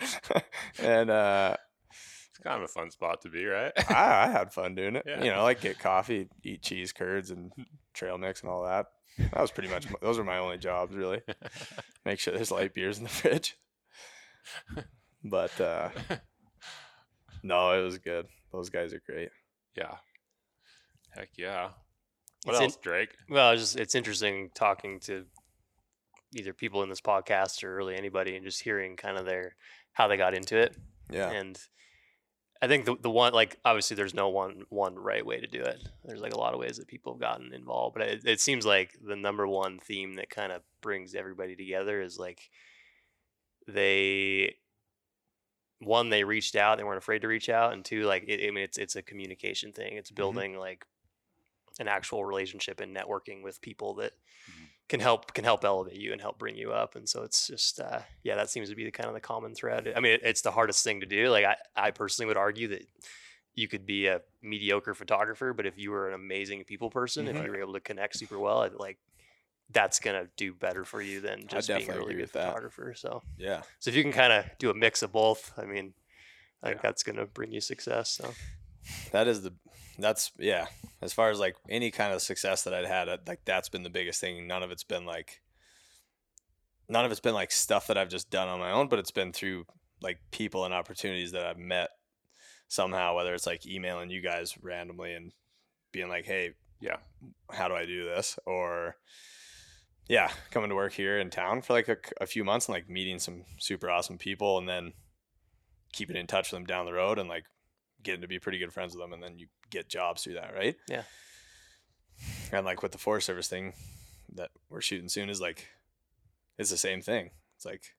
and uh, It's kind of a fun spot to be, right? I, I had fun doing it. Yeah. You know, like get coffee, eat cheese curds, and trail mix and all that. That was pretty much those were my only jobs really. Make sure there's light beers in the fridge. But uh, No, it was good. Those guys are great. Yeah. Heck yeah. What It's in- else, Drake? Well, it's just it's interesting talking to either people in this podcast or really anybody and just hearing kind of their how they got into it. Yeah. And I think the the one like obviously there's no one one right way to do it. There's like a lot of ways that people have gotten involved, but it, it seems like the number one theme that kind of brings everybody together is like they one they reached out they weren't afraid to reach out and two like it, i mean it's it's a communication thing it's mm-hmm. building like an actual relationship and networking with people that Mhm. can help can help elevate you and help bring you up and so it's just uh, yeah that seems to be the kind of the common thread i mean it, it's the hardest thing to do like I, I personally would argue that you could be a mediocre photographer but if you were an amazing people person if Mhm. you were able to connect super well it, like that's gonna do better for you than just being a really good with that. photographer so Yeah. so if you can kind of do a mix of both, I mean, I think Yeah. that's going to bring you success. So That is the that's yeah. As far as like any kind of success that I'd had, like that's been the biggest thing. None of it's been like none of it's been like stuff that I've just done on my own, but it's been through like people and opportunities that I've met somehow, whether it's like emailing you guys randomly and being like, "Hey, Yeah. how do I do this?" or yeah, coming to work here in town for like a, a few months and like meeting some super awesome people and then keeping in touch with them down the road and like getting to be pretty good friends with them and then you get jobs through that, right? Yeah. And like with the Forest Service thing that we're shooting soon is like it's the same thing. It's like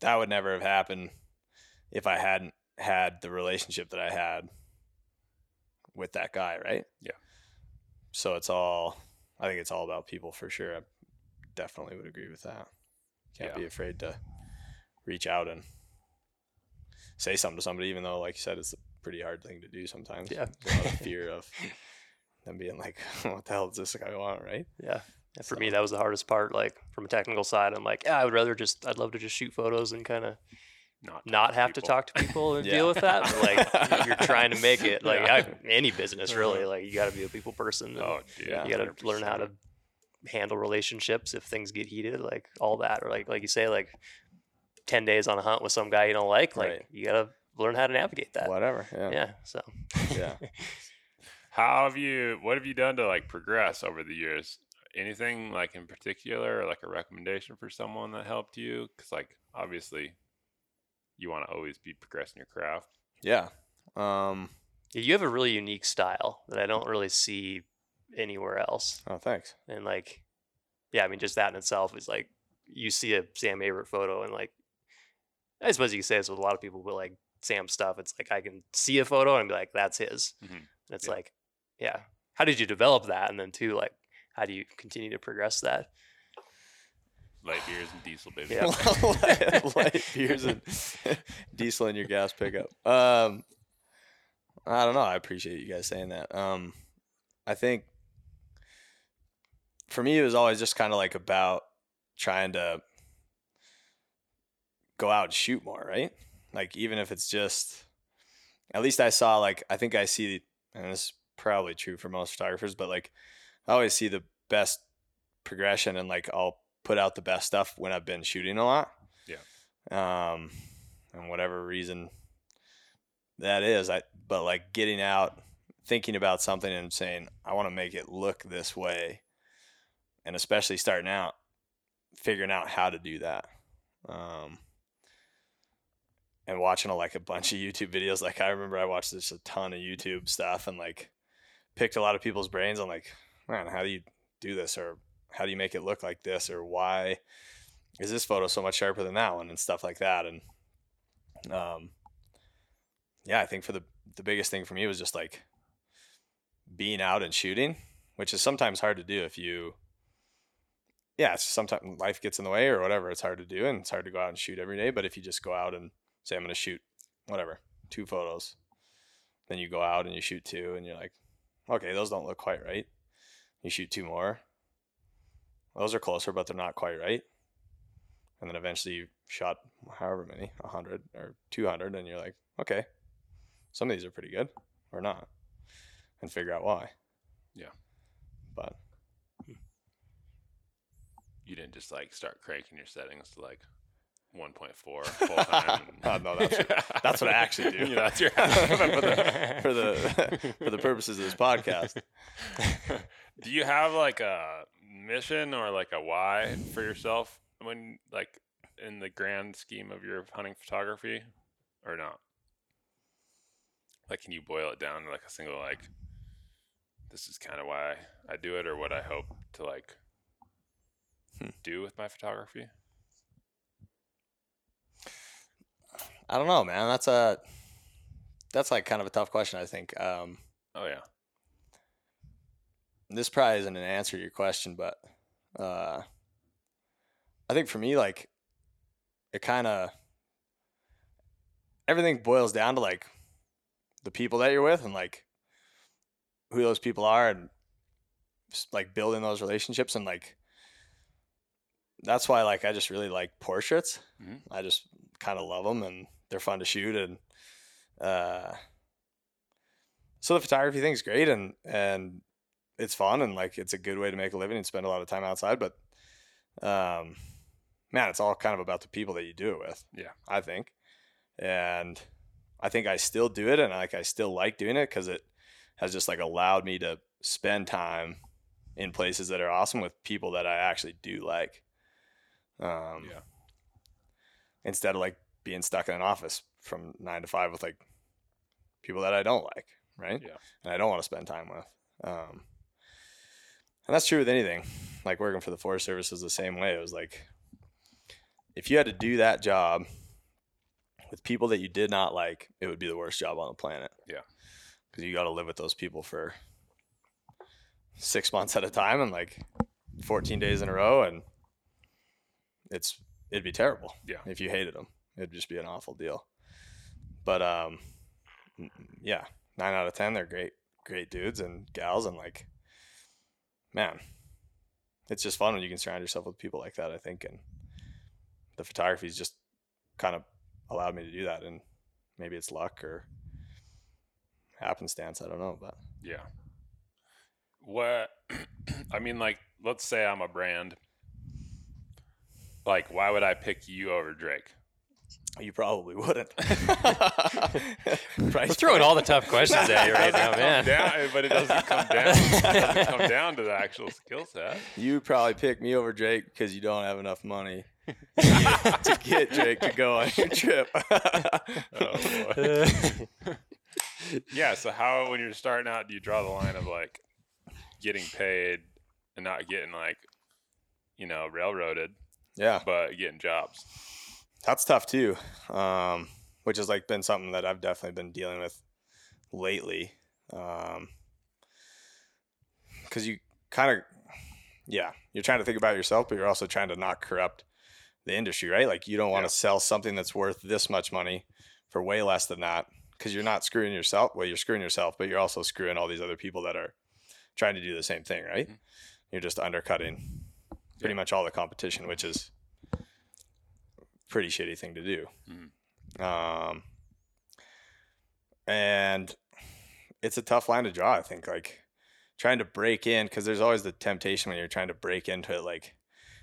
that would never have happened if I hadn't had the relationship that I had with that guy, right? Yeah. So it's all I think it's all about people for sure. I definitely would agree with that. Can't Yeah. be afraid to reach out and say something to somebody, even though, like you said, it's a pretty hard thing to do sometimes. Yeah. There's a lot of fear of them being like, "What the hell does this guy want?" Right? yeah, Yeah, for So- me that was the hardest part. Like from a technical side, I'm like, yeah, I would rather just, I'd love to just shoot photos and kind of Not not have to talk to people and Yeah. deal with that. But like you're trying to make it, like Yeah. I, any business really, like you got to be a people person. Oh. Yeah. you got to learn how to handle relationships if things get heated, like all that, or like like you say, like ten days on a hunt with some guy you don't like, like Right. you got to learn how to navigate that. Whatever. Yeah. Yeah. So Yeah. How have you? What have you done to like progress over the years? Anything like in particular, or like a recommendation for someone that helped you? Because like obviously, you want to always be progressing your craft. Yeah. Um. You have a really unique style that I don't really see anywhere else. Oh, thanks. And like, yeah, I mean, just that in itself is like, you see a Sam Averett photo and like, I suppose you can say this with a lot of people, but like Sam stuff, it's like I can see a photo and be like, that's his. Mhm. And it's Yeah. like, yeah, how did you develop that? And then two, like, how do you continue to progress that? Light beers and diesel, baby. Yeah. light, light beers and diesel in your gas pickup. Um, I don't know. I appreciate you guys saying that. Um, I think for me, it was always just kind of like about trying to go out and shoot more, right? Like even if it's just, at least I saw like I think I see, and this is probably true for most photographers, but like I always see the best progression and like I'll put out the best stuff when I've been shooting a lot. Yeah. Um, and whatever reason that is, I but like getting out, thinking about something and saying I want to make it look this way, and especially starting out, figuring out how to do that. Um, and watching like a bunch of YouTube videos. Like I remember I watched just a ton of YouTube stuff and like picked a lot of people's brains on like, man, how do you do this? Or how do you make it look like this? Or why is this photo so much sharper than that one? and stuff like that. And um yeah i think for the the biggest thing for me was just like being out and shooting which is sometimes hard to do if you yeah sometimes life gets in the way or whatever it's hard to do and it's hard to go out and shoot every day. But if you just go out and say i'm going to shoot whatever two photos then you go out and you shoot two and you're like okay those don't look quite right you shoot two more those are closer, but they're not quite right. And then eventually you shot however many, 100 or 200, and you're like, okay, some of these are pretty good or not, and figure out why. Yeah. But hmm. You didn't just like start cranking your settings to like 1.4 full time. Uh, no, that's that's what I actually do. Yeah, that's your for the for the for the purposes of this podcast. do you have like a mission or like a why for yourself when like in the grand scheme of your hunting photography or not? Like can you boil it down to like a single like this is kind of why I do it or what I hope to like Hmm. do with my photography? I don't know, man. That's a that's like kind of a tough question. I think um, Oh yeah. this probably isn't an answer to your question, but uh, I think for me, like it kind of everything boils down to like the people that you're with and like who those people are and just like building those relationships and like that's why like I just really like portraits. Mhm. I just kind of love them and they're fun to shoot and uh so the photography thing is great and and it's fun and like it's a good way to make a living and spend a lot of time outside but um man it's all kind of about the people that you do it with Yeah. i think and i think i still do it and like i still like doing it because it has just like allowed me to spend time in places that are awesome with people that i actually do like um Yeah. instead of like being stuck in an office from nine to five with like people that i don't like right Yeah. and i don't want to spend time with um and that's true with anything. Like working for the Forest Service was the same way. It was like if you had to do that job with people that you did not like, it would be the worst job on the planet. Yeah. Because you got to live with those people for six months at a time and like 14 days in a row. And it's, it'd be terrible. Yeah. If you hated them, it'd just be an awful deal. But, um, yeah, nine out of 10, they're great, great dudes and gals. And like, man, it's just fun when you can surround yourself with people like that, I think. And the photography's just kind of allowed me to do that. And maybe it's luck or happenstance. I don't know. But Yeah. What I mean, like, let's say I'm a brand. Like, why would I pick you over Drake? You probably wouldn't. We're Price throwing all the tough questions at you right now, man. Down, but it doesn't come down. It doesn't come down to the actual skill set. You probably pick me over Drake because you don't have enough money to get, to get Drake to go on your trip. Oh, boy. yeah. So how, when you're starting out, do you draw the line of like getting paid and not getting like, you know, railroaded, yeah. but getting jobs? That's tough too. Um, which has like been something that I've definitely been dealing with lately. Um, cause you kind of, yeah, you're trying to think about yourself, but you're also trying to not corrupt the industry, right? Like you don't want to Yeah. sell something that's worth this much money for way less than that. Cause you're not screwing yourself. Well, you're screwing yourself, but you're also screwing all these other people that are trying to do the same thing, right? Mhm. You're just undercutting pretty Yeah. much all the competition, which is pretty shitty thing to do. Um, and it's a tough line to draw. I think like trying to break in because there's always the temptation when you're trying to break into it. Like,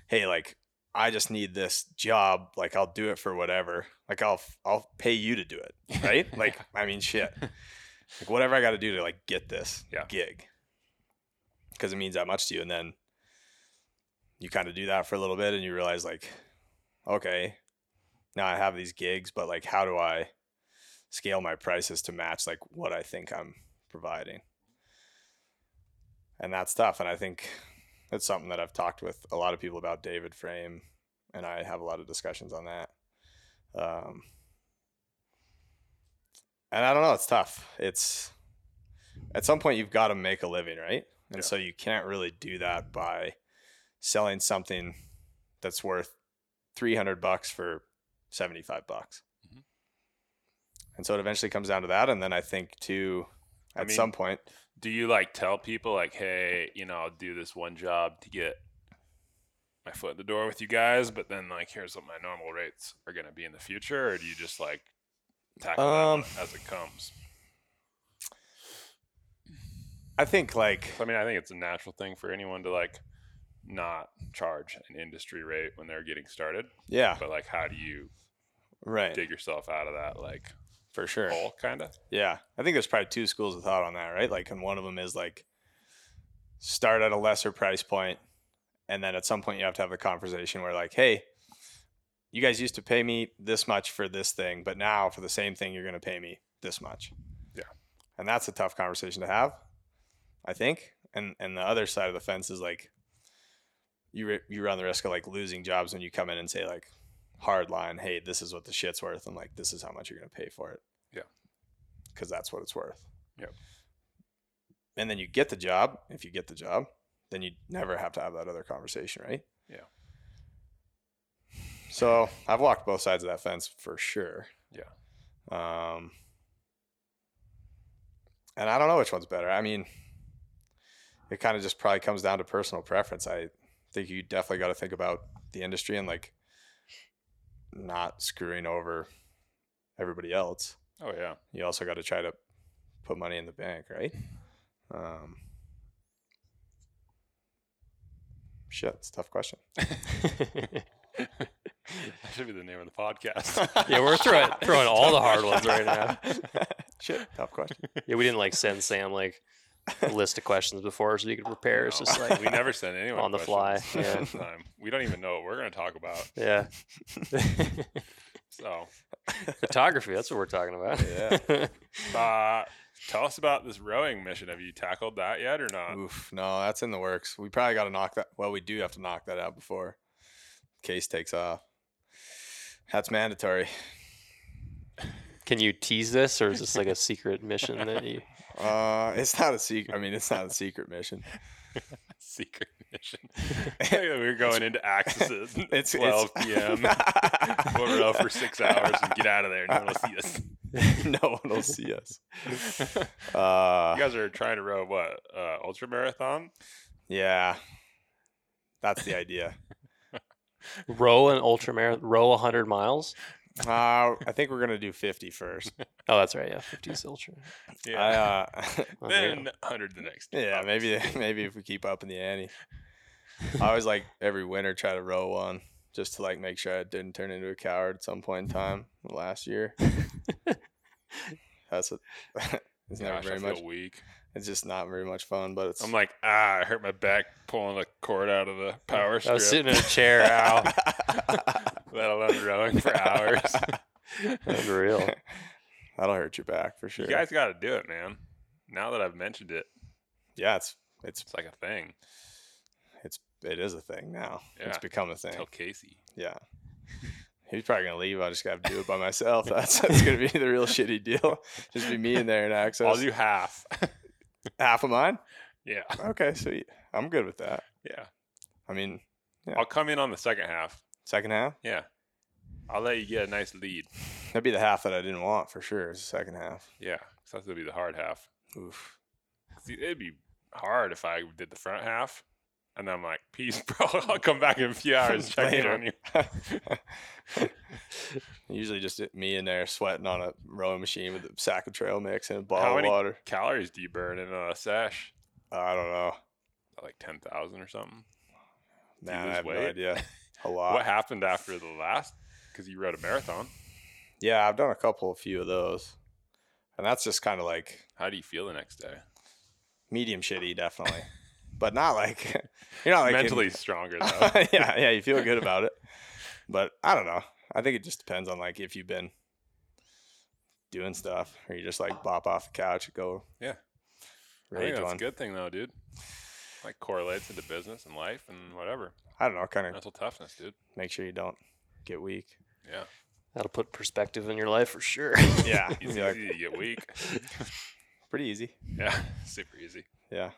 hey, like I just need this job. Like I'll do it for whatever. Like I'll I'll pay you to do it, right? like I mean, shit. Like whatever I got to do to like get this Yeah. gig because it means that much to you, and then you kind of do that for a little bit, and you realize like, okay, now I have these gigs, but like, how do I scale my prices to match like what I think I'm providing? And that's tough. And I think that's something that I've talked with a lot of people about David Frame, and I have a lot of discussions on that. Um, and I don't know, it's tough. It's at some point you've got to make a living, right? And Yeah. so you can't really do that by selling something that's worth 300 bucks for 75 bucks. Mhm. And so it eventually comes down to that. And then I think too, I at mean- some point, Do you like tell people like, hey, you know, I'll do this one job to get my foot in the door with you guys, but then like here's what my normal rates are gonna be in the future, or do you just like tackle Um, that as it comes? I think like, I mean, I think it's a natural thing for anyone to like not charge an industry rate when they're getting started, Yeah, but like how do you right. dig yourself out of that like For sure. hole kind of? Yeah, I think there's probably two schools of thought on that, right? Like, and one of them is like start at a lesser price point, and then at some point you have to have a conversation where like, hey, you guys used to pay me this much for this thing, but now for the same thing you're going to pay me this much. Yeah. and that's a tough conversation to have, I think. And and the other side of the fence is like, you you run the risk of like losing jobs when you come in and say like, hard line, hey, this is what the shit's worth, and like this is how much you're going to pay for it Yeah. because that's what it's worth. Yep. And then you get the job. If you get the job, then you never have to have that other conversation, right? Yeah. So I've walked both sides of that fence for sure. Yeah. Um, and I don't know which one's better. I mean, it kind of just probably comes down to personal preference. I think you definitely got to think about the industry and like not screwing over everybody else Oh yeah. you also got to try to put money in the bank, right? Um, shit, it's a tough question. That should be the name of the podcast. yeah, we're throwing throwing all the hard ones right now. shit, tough question. Yeah, we didn't like send Sam like a list of questions before so you could prepare. It's just like we never send anyone on the fly, yeah. time. We don't even know what we're going to talk about. yeah. So, Photography, that's what we're talking about. Yeah. uh, tell us about this rowing mission. Have you tackled that yet or not? Oof, no, that's in the works. We probably got to knock that. Well, we do have to knock that out before case takes off. That's mandatory. Can you tease this or is this like a secret mission that you Uh, it's not a secret. I mean, it's not a secret mission. Secret mission. we're going into Axis at It's 12 it's, p.m. we'll row for six hours and get out of there. No one will see us. no one will see us. Uh, You guys are trying to row what? Uh, ultra marathon? yeah, that's the idea. row an ultra marathon, row 100 miles? Uh, I think we're gonna do 50 first. Oh, that's right. Yeah, 50 is ultra. Yeah. I, uh, there you then 100 the next. yeah, maybe maybe if we keep up in the ante. I always like every winter try to row one just to like make sure I didn't turn into a coward at some point in time last year. That's a, it's never Gosh, very I feel much. week. It's just not very much fun, but it's. I'm like, ah, I hurt my back pulling the cord out of the power I was sitting in a chair. Ow. let alone rowing for hours. Unreal. That'll hurt your back for sure. You guys got to do it, man. Now that I've mentioned it, yeah, it's it's it's like a thing. it's it is a thing now. It's become a thing. Tell Casey. Yeah. He's probably gonna leave. I just gotta do it by myself. That's that's gonna be the real shitty deal. Just be me in there and access I'll do half. half of mine. yeah, Okay, sweet. I'm good with that. yeah. I mean, Yeah. I'll come in on the second half. second half. Yeah, I'll let you get a nice lead. That'd be the half that I didn't want for sure. Is the second half. Yeah, 'cause that's gonna be the hard half. Oof. See, it'd be hard if I did the front half, and then I'm like, "Peace, bro. I'll come back in a few hours, check in on you." Usually just me in there sweating on a rowing machine with a sack of trail mix and a How bottle of water. Calories do you burn in a sesh? I don't know. Like ten thousand or something. Man, I have weight? no idea. A lot. What happened after the last? Because you rowed a marathon. Yeah, I've done a couple, a few of those, and that's just kind of like How do you feel the next day? medium shitty, definitely, but not like you're not like in- Mentally stronger though. yeah, yeah, you feel good about it, but I don't know. I think it just depends on like if you've been doing stuff, or you just like bop off the couch and go. Yeah. Think that's one. a good thing though, dude. Like correlates into business and life and whatever. I don't know, kind of Mental toughness, dude. make sure you don't get weak. Yeah. That'll put perspective in your life for sure. Yeah, Easy, be like, easy to get weak. pretty easy. Yeah. Super easy. Yeah,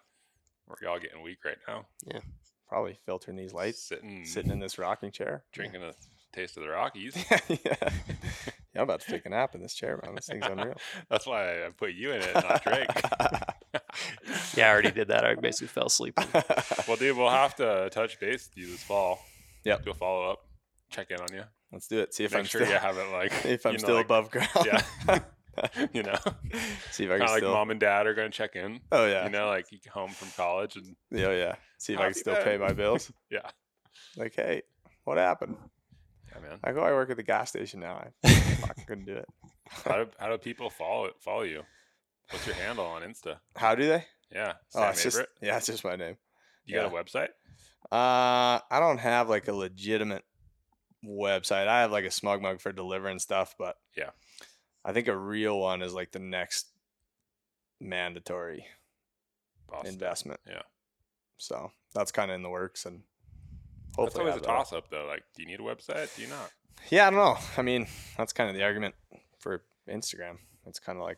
We're all getting weak right now. Yeah. Probably filtering these lights, Sitting, sitting in this rocking chair. drinking a taste of the Rockies. yeah. yeah, I'm about to take a nap in this chair, man. This thing's unreal. That's why I put you in it, not Drake. yeah, I already did that. I basically fell asleep. well, dude, we'll have to touch base with you this fall. Yep. Do a follow up. Check in on you. Let's do it. See if Make I'm sure still, you haven't like if I'm you know, still like- above ground. Yeah. you know, See if I can like still. mom and dad are going to check in. oh yeah. You know, like home from college and Yeah, yeah. See if I can still been? pay my bills. yeah, Like, hey, what happened? yeah, man. I go. I work at the gas station now. I fucking couldn't do it. How do how do people follow follow you? What's your handle on Insta? How do they? Yeah, Oh, Sam it's just yeah, it's just my name. You got a website? Uh, I don't have like a legitimate website. I have like a SmugMug for delivering stuff, but Yeah. I think a real one is like the next mandatory Boston. investment. Yeah. So that's kind of in the works, and hopefully That's always a toss up though. Like, do you need a website? Do you not? Yeah, I don't know. I mean, that's kind of the argument for Instagram. It's kind of like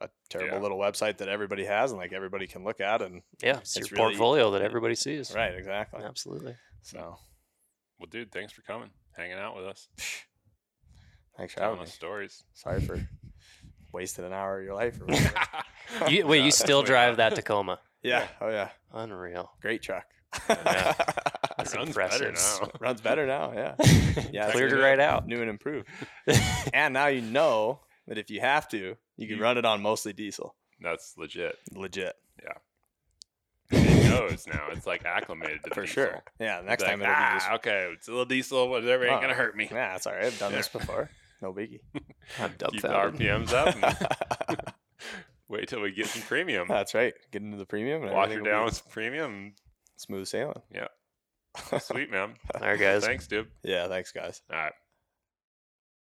a terrible Yeah. little website that everybody has and like everybody can look at and Yeah, it's, It's your really- portfolio that everybody sees. right, exactly. Absolutely. So Well, dude, thanks for coming, hanging out with us, thanks for having me. us stories. Sorry for wasting an hour of your life. Or whatever. You, wait, No, you still drive not. that Tacoma? yeah. Oh yeah. Unreal. Great truck. Yeah. It That's runs impressive. better now. Runs better now. Yeah. Yeah. Cleared it right out. New and improved. and now you know that if you have to, you can You- run it on mostly diesel. That's legit. Legit. Knows now. It's like acclimated to For diesel. sure. Yeah. Next It's time like, it'll ah, be just okay, it's a little diesel, whatever, ain't Oh, gonna hurt me. Yeah, that's all right. I've done this before. No biggie. I'm Keep the. RPMs up. Wait till we get some premium. that's right. Get into the premium and Wash her down with some premium. smooth sailing. Yeah. Sweet man. All right, guys. Thanks, dude. yeah, thanks guys. All right.